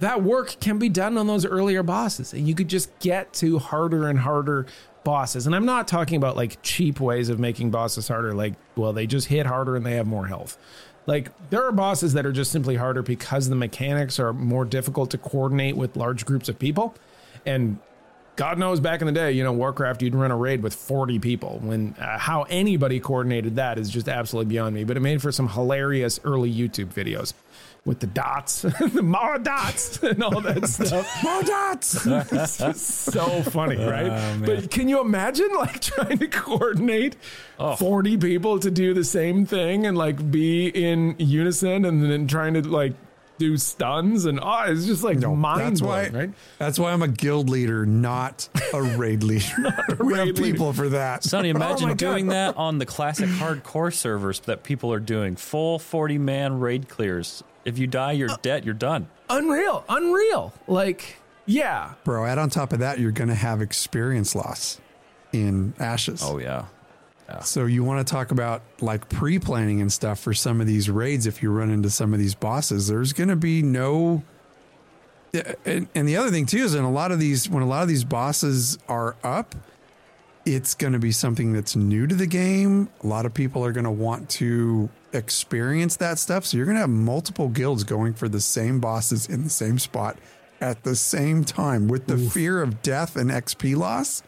that work can be done on those earlier bosses. And you could just get to harder and harder bosses. And i'm not talking about like cheap ways of making bosses harder. Like well they just hit harder and they have more health. Like there are bosses that are just simply harder because the mechanics are more difficult to coordinate with large groups of people. And God knows back in the day, you know, Warcraft, you'd run a raid with 40 people. When uh, how anybody coordinated that is just absolutely beyond me. But it made for some hilarious early YouTube videos with the dots, [laughs] the more dots, [laughs] and all that stuff. [laughs] More dots. It's just so funny, right? but can you imagine like trying to coordinate 40 people to do the same thing and like be in unison and then trying to like do stuns and oh, it's just like mind that's why. blowing, right? That's why I'm a guild leader, not a raid leader. [laughs] we have raid leader. people for that. Sonny, imagine Oh my God. doing that on the [laughs] classic hardcore servers that people are doing. Full 40 man raid clears. If you die, Uh, you're dead. You're done. unreal unreal like Yeah. Bro, add on top of that, you're going to have experience loss in Ashes. Oh yeah. So you want to talk about like pre-planning and stuff for some of these raids if you run into some of these bosses. There's going to be no and, and the other thing too is in a lot of these when a lot of these bosses are up, it's going to be something that's new to the game. A lot of people are going to want to experience that stuff. So you're going to have multiple guilds going for the same bosses in the same spot at the same time with the fear of death and XP loss.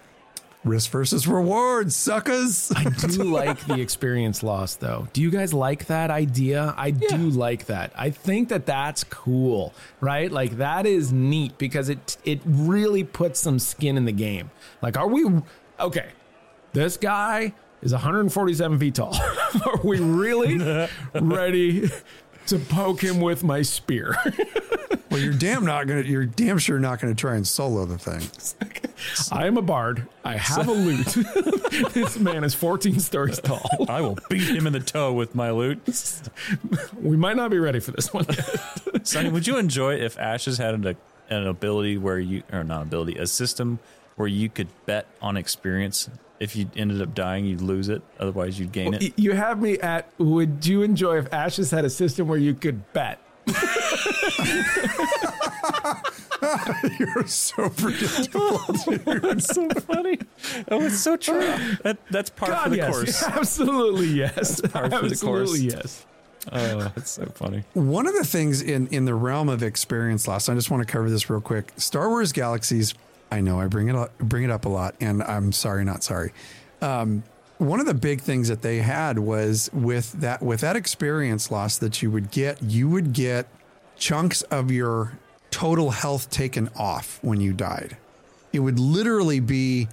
Risk versus reward, suckers. [laughs] I do like the experience loss, though. Do you guys like that idea? I do like that. I think that that's cool, right? Like that is neat because it it really puts some skin in the game. Like, are we okay? This guy is 147 feet tall. [laughs] are we really [laughs] ready to poke him with my spear? Well, you're damn not gonna. You're damn sure not gonna try and solo the thing. [laughs] I am a bard. I have a lute. [laughs] this man is 14 stories tall. I will beat him in the toe with my loot. [laughs] We might not be ready for this one. Sonny, would you enjoy if Ashes had an, an ability where you, or not ability, a system where you could bet on experience? If you ended up dying, you'd lose it. Otherwise, you'd gain it. You have me at. Would you enjoy if Ashes had a system where you could bet? [laughs] You're so predictable. [laughs] That's so funny. Oh, it's so true. That, that's par for God, the yes, course. [laughs] absolutely yes, par for the course. absolutely yes. Oh, that's so funny. One of the things in in the realm of experience loss, I just want to cover this real quick. Star Wars Galaxies. I know I bring it up, bring it up a lot, and I'm sorry, not sorry. Um, one of the big things that they had was with that with that experience loss that you would get, you would get chunks of your total health taken off when you died. It would literally be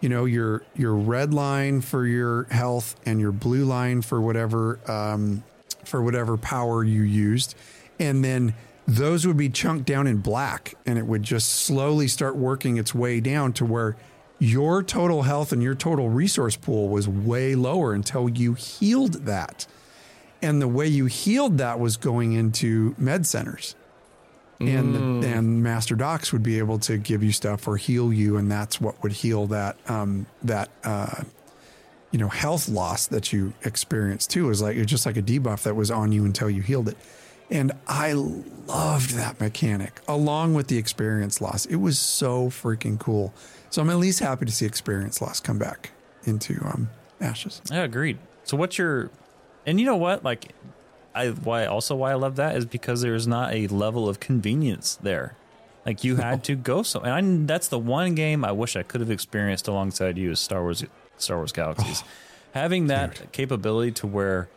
you know your your red line for your health and your blue line for whatever um, for whatever power you used and then those would be chunked down in black and it would just slowly start working its way down to where your total health and your total resource pool was way lower until you healed that and the way you healed that was going into med centers. And and master docs would be able to give you stuff or heal you and that's what would heal that um that uh you know health loss that you experienced too. Is like it's just like a debuff that was on you until you healed it. And i loved that mechanic along with the experience loss. It was so freaking cool. So i'm at least happy to see experience loss come back into um ashes. Yeah, agreed. So what's your and you know what? Like I why also why I love that is because there's not a level of convenience there. Like you had to go so and I, that's the one game I wish I could have experienced alongside you is Star Wars Star Wars Galaxies. [sighs] Having that capability to where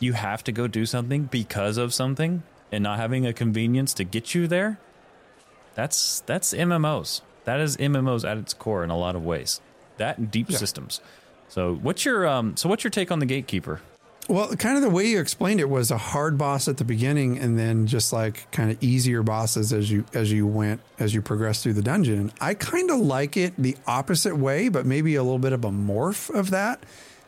you have to go do something because of something and not having a convenience to get you there. That's that's MMOs. That is MMOs at its core in a lot of ways. That and deep systems. So what's your um so what's your take on the gatekeeper? Well, kind of the way you explained it was a hard boss at the beginning, and then just like kind of easier bosses as you as you went as you progressed through the dungeon. I kind of like it the opposite way, but maybe a little bit of a morph of that.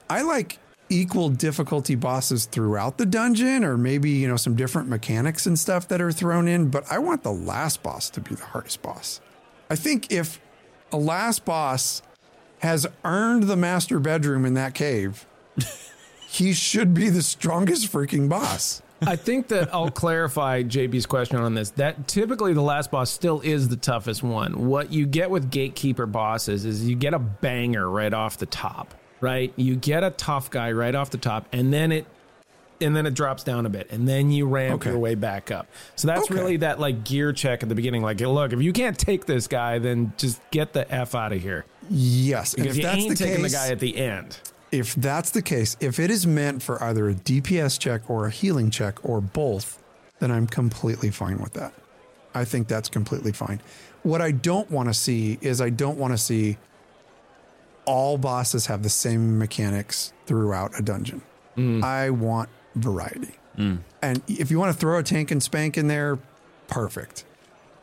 I like equal difficulty bosses throughout the dungeon, or maybe you know some different mechanics and stuff that are thrown in. But I want the last boss to be the hardest boss. I think if a last boss has earned the master bedroom in that cave [laughs] he should be the strongest freaking boss. I think that I'll clarify JB's question on this. That typically the last boss still is the toughest one. What you get with gatekeeper bosses is you get a banger right off the top, right? You get a tough guy right off the top, and then it and then it drops down a bit, and then you ramp Okay. your way back up. So that's Okay. really that like gear check at the beginning. Like, look, if you can't take this guy, then just get the f out of here Yes, because if you that's ain't the taking case, the guy at the end. If that's the case, if it is meant for either a DPS check or a healing check or both, then I'm completely fine with that. I think that's completely fine. What I don't want to see is I don't want to see all bosses have the same mechanics throughout a dungeon. I want variety. And if you want to throw a tank and spank in there, perfect.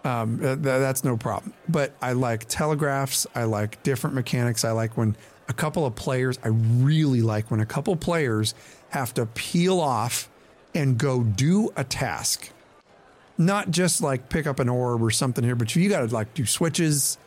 Um, th- that's no problem. But I like telegraphs. I like different mechanics. I like when a couple of players, I really like when a couple players have to peel off and go do a task not just like pick up an orb or something here, but you got to like do switches,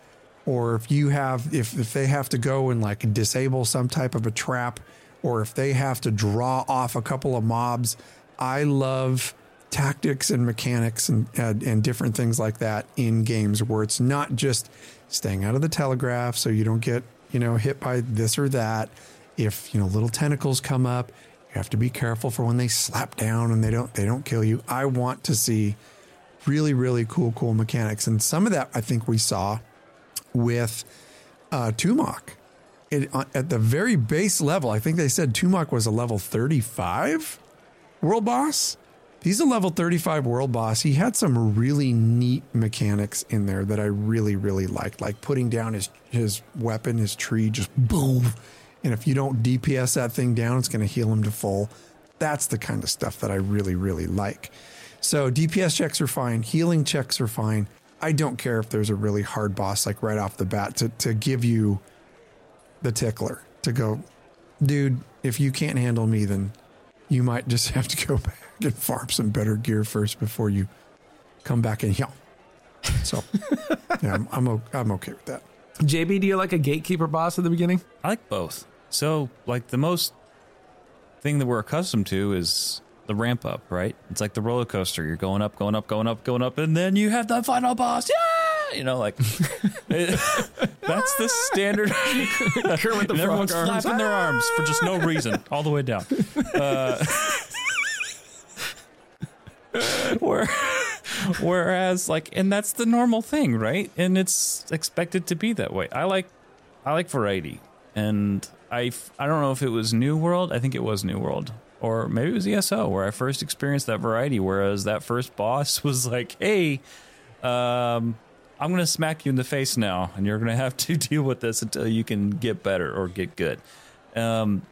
or if you have if if they have to go and like disable some type of a trap, or if they have to draw off a couple of mobs. I love tactics and mechanics and, and and different things like that in games where it's not just staying out of the telegraph so you don't get you know hit by this or that. If you know little tentacles come up, you have to be careful for when they slap down and they don't they don't kill you. I want to see really really cool cool mechanics and some of that I think we saw with uh, Tumok. It, uh, at the very base level, I think they said Tumok was a level 35 world boss. He's a level 35 world boss. He had some really neat mechanics in there that I really, really liked, like putting down his, his weapon, his tree, just boom. And if you don't DPS that thing down, it's going to heal him to full. That's the kind of stuff that I really, really like. So DPS checks are fine, healing checks are fine. I don't care if there's a really hard boss, like right off the bat, to, to give you the tickler to go, dude, if you can't handle me, then you might just [laughs] have to go back and farm some better gear first before you come back and heal. So, [laughs] yeah, I'm, I'm, o- I'm okay with that. JB, do you like a gatekeeper boss at the beginning? I like both. So, like the most thing that we're accustomed to is the ramp up, right? It's like the roller coaster. You're going up, going up, going up, going up, and then you have the final boss. Yeah, you know, like [laughs] [laughs] that's the standard. Kermit the and everyone's arms. flapping their arms for just no reason, all the way down. Uh, [laughs] where, whereas, like, and that's the normal thing, right? And it's expected to be that way. I like, I like variety, and I, I don't know if it was New World. I think it was New World, or maybe it was ESO where I first experienced that variety. Whereas that first boss [laughs] was like, hey. Um, I'm going to smack you in the face now, and you're going to have to [laughs] deal with this until you can get better or get good. Um,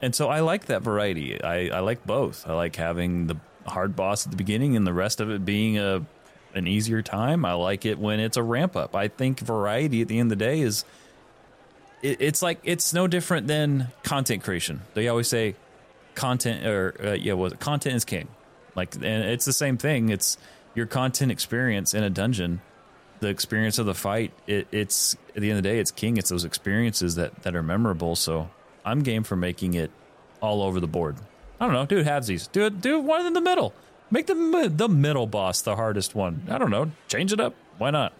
and so I like that variety. I, I like both. I like having the hard boss at the beginning and the rest of it being a an easier time. I like it when it's a ramp up. I think variety at the end of the day is it, it's like it's no different than content creation. They always say content or uh, yeah, was content is king. Like and it's the same thing. It's your content experience in a dungeon the experience of the fight it, it's at the end of the day it's king it's those experiences that that are memorable so i'm game for making it all over the board i don't know dude. it halvesies do it do one in the middle make the the middle boss the hardest one i don't know change it up why not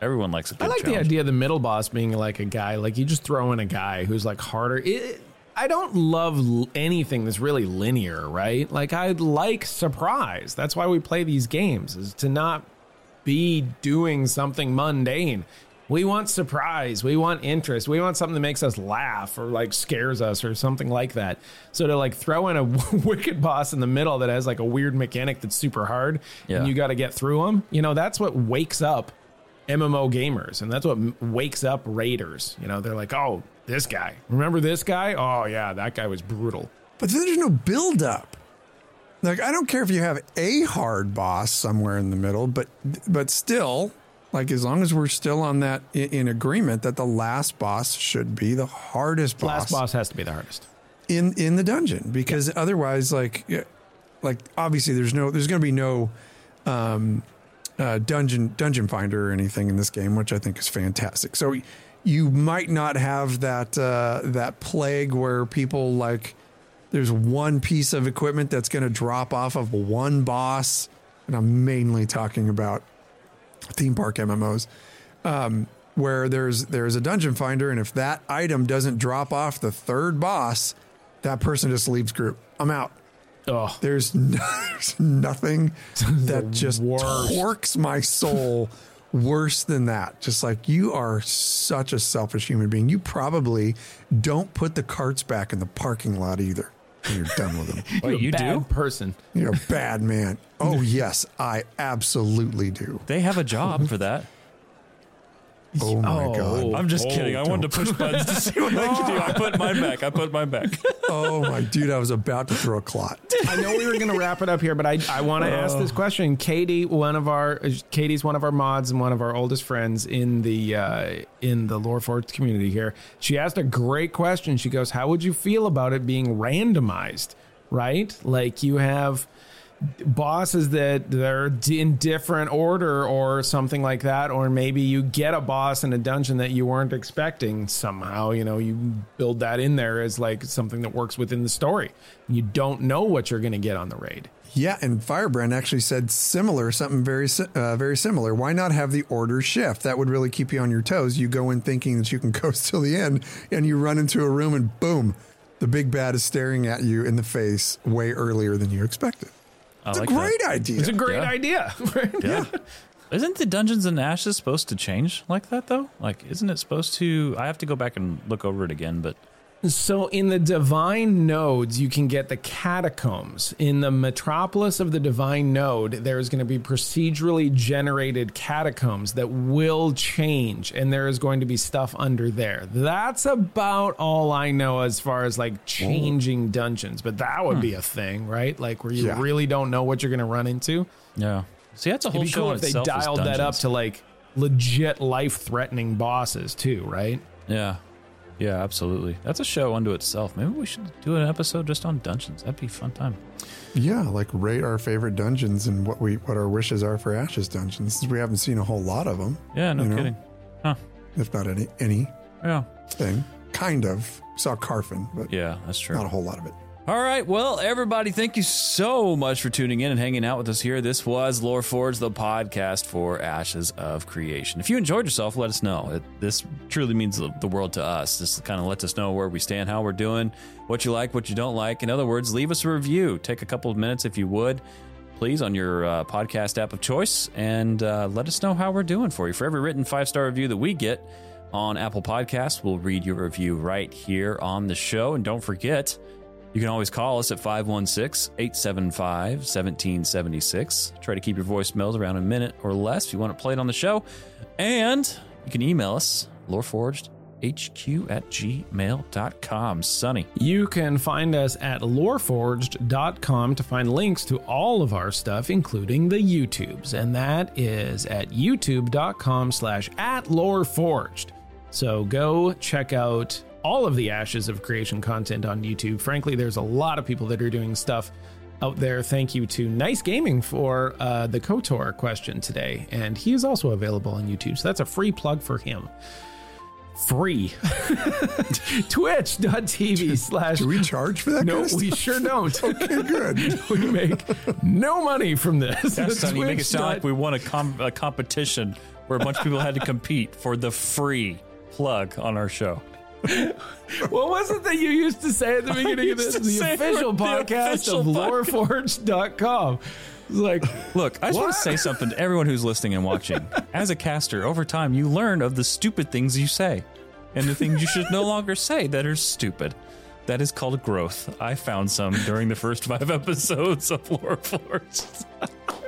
everyone likes a good I like the idea of the middle boss being like a guy, like you just throw in a guy who's like harder. It, I don't love anything that's really linear, right? Like I like surprise. That's why we play these games is to not be doing something mundane. We want surprise. We want interest. We want something that makes us laugh or like scares us or something like that. So to like throw in a [laughs] wicked boss in the middle that has like a weird mechanic that's super hard Yeah. and you got to get through them, you know, that's what wakes up MMO gamers, and that's what wakes up raiders. You know, they're like, "Oh, this guy. Remember this guy? Oh yeah, that guy was brutal." But then there's no build up. Like I don't care if you have a hard boss somewhere in the middle, but but still, like as long as we're still on that in, agreement that the last boss should be the hardest boss, Last boss has to be the hardest. in in the dungeon because otherwise, like like obviously there's no there's going to be no um, uh, dungeon dungeon finder or anything in this game, which I think is fantastic. So you might not have that uh, that plague where people like there's one piece of equipment that's going to drop off of one boss, and I'm mainly talking about theme park MMOs. Um, where there's there's a dungeon finder, and if that item doesn't drop off the third boss, that person just leaves group. I'm out. Oh, There's, no, [laughs] there's nothing [laughs] that just worst. torques my soul worse than that. Just like you are such a selfish human being. You probably don't put the carts back in the parking lot either when you're done with them. [laughs] Wait, you bad do person. You're a bad man. Oh, [laughs] yes, I absolutely do. they have a job for that Oh, my Oh. God. i'm just Oh, kidding i wanted to push buttons to see what i could do i put mine back i put mine back Oh, my dude, I was about to throw a clot. I know we were going to wrap it up here, but I, I want to ask this question. Katie, one of our Katie's one of our mods and one of our oldest friends in the uh, in the Lore Forge community here. She asked a great question. She goes, "How would you feel about it being randomized? Right? Like you have bosses that they're in different order or something like that or maybe you get a boss in a dungeon that you weren't expecting somehow you know you build that in there as like something that works within the story you don't know what you're going to get on the raid Yeah, and Firebrand actually said similar, something very uh, very similar. Why not have the order shift? That would really keep you on your toes. You go in thinking that you can [laughs] coast till the end, and you run into a room, and boom, the big bad is staring at you in the face way earlier than you expected. I It's like a great that. idea. it's a great Yeah. idea [laughs] right? Yeah. Isn't the Dungeons and Ashes supposed to change like that though? Like, isn't it supposed to? I have to go back and look over it again, but So in the divine nodes, you can get the catacombs. In the metropolis of the divine node, there is going to be procedurally generated catacombs that will change, and there is going to be stuff under there. That's about all I know as far as like oh. changing dungeons, but that would be hmm. a thing, right? Like where you Yeah. really don't know what you're going to run into. yeah. See, that's a whole It'd be show cool if they dialed that up to like legit life-threatening bosses too, right? Yeah. Yeah, absolutely. That's a show unto itself. Maybe we should do an episode just on dungeons. That'd be a fun time. Yeah, like rate our favorite dungeons and what we what our wishes are for Ashes dungeons. We haven't seen a whole lot of them, Yeah, no You know? kidding. Huh. if not any any Yeah. thing. Kind of saw Carfin, but Yeah, that's true. not a whole lot of it. All right. Well, everybody, thank you so much for tuning in and hanging out with us here. This was Loreforged, the podcast for Ashes of Creation. If you enjoyed yourself, let us know. It, this truly means the, world to us. This kind of lets us know where we stand, how we're doing, what you like, what you don't like. In other words, leave us a review. Take a couple of minutes if you would, please, on your uh, podcast app of choice and uh, let us know how we're doing for you. For every written five star review that we get on Apple Podcasts, we'll read your review right here on the show. And don't forget, you can always call us at 516 875 1776. Try to keep your voicemails around a minute or less if you want to play it on the show. And you can email us, loreforgedhq at gmail.com. Sunny. You can find us at loreforged.com to find links to all of our stuff, including the YouTubes. And that is at youtube.com slash at loreforged. So go check out all of the Ashes of Creation content on YouTube. Frankly, there's a lot of people that are doing stuff out there. Thank you to Nice Gaming for uh, the KOTOR question today. And he is also available on YouTube. So that's a free plug for him. Free. [laughs] Twitch.tv slash Do we charge for that? no, kind of we stuff? sure don't. [laughs] Okay, good. [laughs] we make no money from this. That's Sunny. You make it sound like we won a, com- a competition where a bunch of people had to compete for the free plug on our show. [laughs] What was it that you used to say at the beginning of this? The official podcast official of loreforge.com. It's like, Look, I just want to say something to everyone who's listening and watching. [laughs] As a caster, over time, you learn of the stupid things you say and the things you should no longer say that are stupid. That is called growth. I found some during the first five [laughs] episodes of Loreforged.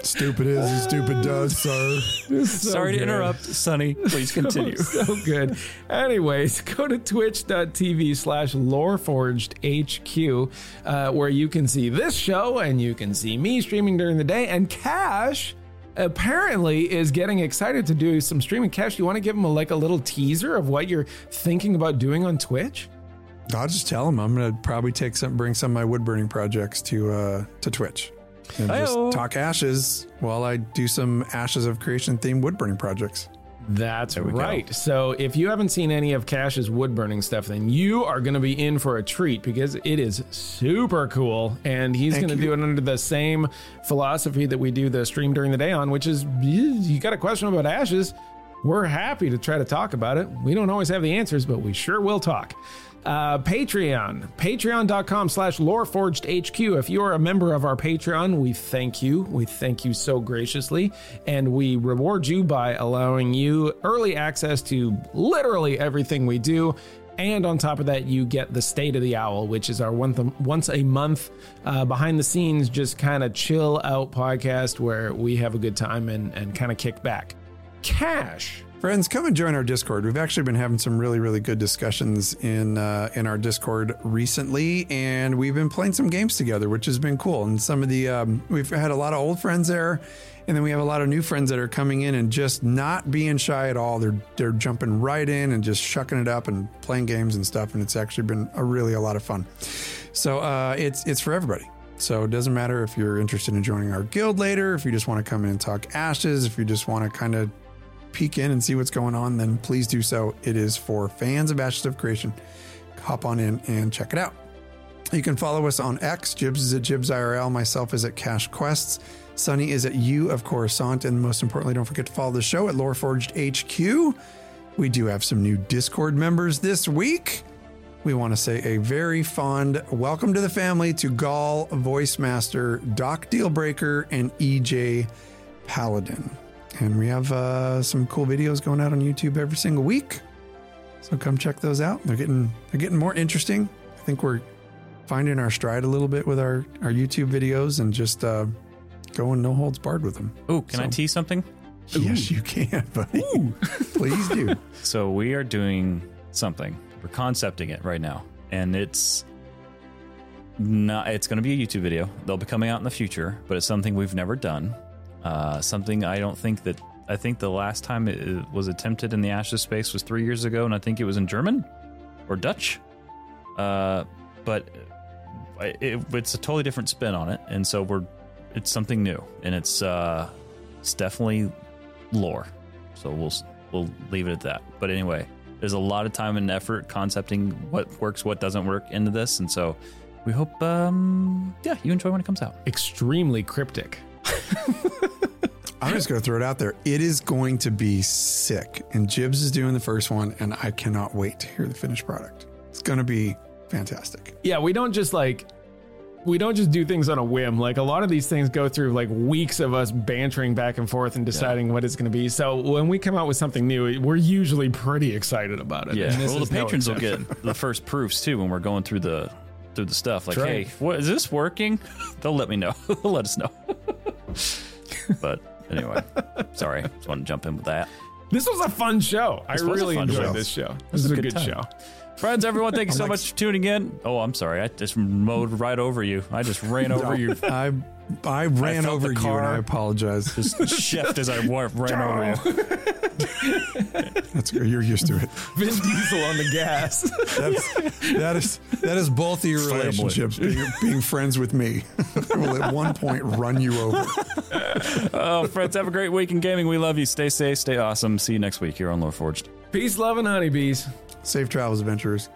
Stupid is and stupid does, sir. so Sorry to interrupt, Sonny. Please [laughs] continue. so good. Anyways, go to twitch.tv slash loreforgedhq, uh, where you can see this show and you can see me streaming during the day. And Cash apparently is getting excited to do some streaming. Cash, you want to give him a, like a little teaser of what you're thinking about doing on Twitch? I'll just tell him I'm gonna probably take some, bring some of my wood burning projects to uh, to Twitch, and Hi-yo. just talk ashes while I do some ashes of creation themed wood burning projects. That's we go. right. So if you haven't seen any of Cash's wood burning stuff, then you are going to be in for a treat because it is super cool. And he's going to do it under the same philosophy that we do the stream during the day on, which is you you got a question about ashes. We're happy to try to talk about it. We don't always have the answers, but we sure will talk. Uh, Patreon, patreon.com slash loreforgedhq. If you are a member of our Patreon, we thank you. We thank you so graciously. And we reward you by allowing you early access to literally everything we do. And on top of that, you get the State of the Owl, which is our once a month uh, behind the scenes, just kind of chill out podcast where we have a good time and, and kind of kick back. Cash. Friends, come and join our Discord. We've actually been having some really, really good discussions in uh, in our Discord recently, and we've been playing some games together, which has been cool. And some of the um, we've had a lot of old friends there, and then we have a lot of new friends that are coming in and just not being shy at all. They're they're jumping right in and just shucking it up and playing games and stuff, and it's actually been a really a lot of fun. So uh, it's it's for everybody. So it doesn't matter if you're interested in joining our guild later, if you just want to come in and talk ashes, if you just want to kind of peek in and see what's going on, then please do so. It is for fans of Ashes of Creation. Hop on in and check it out. You can follow us on X. Jibs is at Jibs IRL. Myself is at Cash Quests. Sunny is at U of Coruscant. And most importantly, don't forget to follow the show at Loreforged HQ. We do have some new Discord members this week. We want to say a very fond welcome to the family to Gall, Voice Master, Doc Dealbreaker, and EJ Paladin. And we have uh, some cool videos going out on YouTube every single week. So come check those out. They're getting they're getting more interesting. I think we're finding our stride a little bit with our our YouTube videos and just uh, going no holds barred with them. Oh, can I tease something? [laughs] Yes, you can, [laughs] buddy. [laughs] Please do. So we are doing something. We're concepting it right now, and it's not. It's going to be a YouTube video. They'll be coming out in the future, but it's something we've never done. Uh, something I don't think that. I think the last time it it was attempted in the Ashes space was three years ago, and I think it was in German or Dutch. Uh, but it, it's a totally different spin on it, and so we're. It's something new, and it's uh, it's definitely lore. So we'll we'll leave it at that. But anyway, there's a lot of time and effort concepting what works, what doesn't work into this, and so we hope um yeah you enjoy when it comes out. Extremely cryptic. [laughs] I'm just going to throw it out there. It is going to be sick. And Jibs is doing the first one, and I cannot wait to hear the finished product. It's going to be fantastic. Yeah, we don't just like we don't just do things on a whim. Like a lot of these things go through like weeks of us bantering back and forth and deciding what it's going to be. So when we come out with something new, we're usually pretty excited about it. Yeah, And this well the is no patrons will exception. get the first proofs too when we're going through the through the stuff. Like, That's hey, right. what is this working? [laughs] They'll let me know. [laughs] They'll let us know. [laughs] but anyway, sorry, just want to jump in with that. This was a fun show. I This was a really enjoyed show. this show. was This is a a good good, show. Friends, everyone, thank you [laughs] so like- much for tuning in. Oh, I'm sorry. I just mowed right over you. I just ran over [laughs] you. I I ran felt over the you, and. I apologize. Just [laughs] shift as I wa- ran over you. [laughs] That's good. You're used to it. Vin Diesel on the gas. That's, that is that is both of your Family. relationships. Being, being friends with me [laughs] I will at one point run you over. Oh, friends, have a great week in gaming. We love you. Stay safe, stay awesome. See you next week here on Loreforged. Peace, love, and honeybees. Safe travels, adventurers.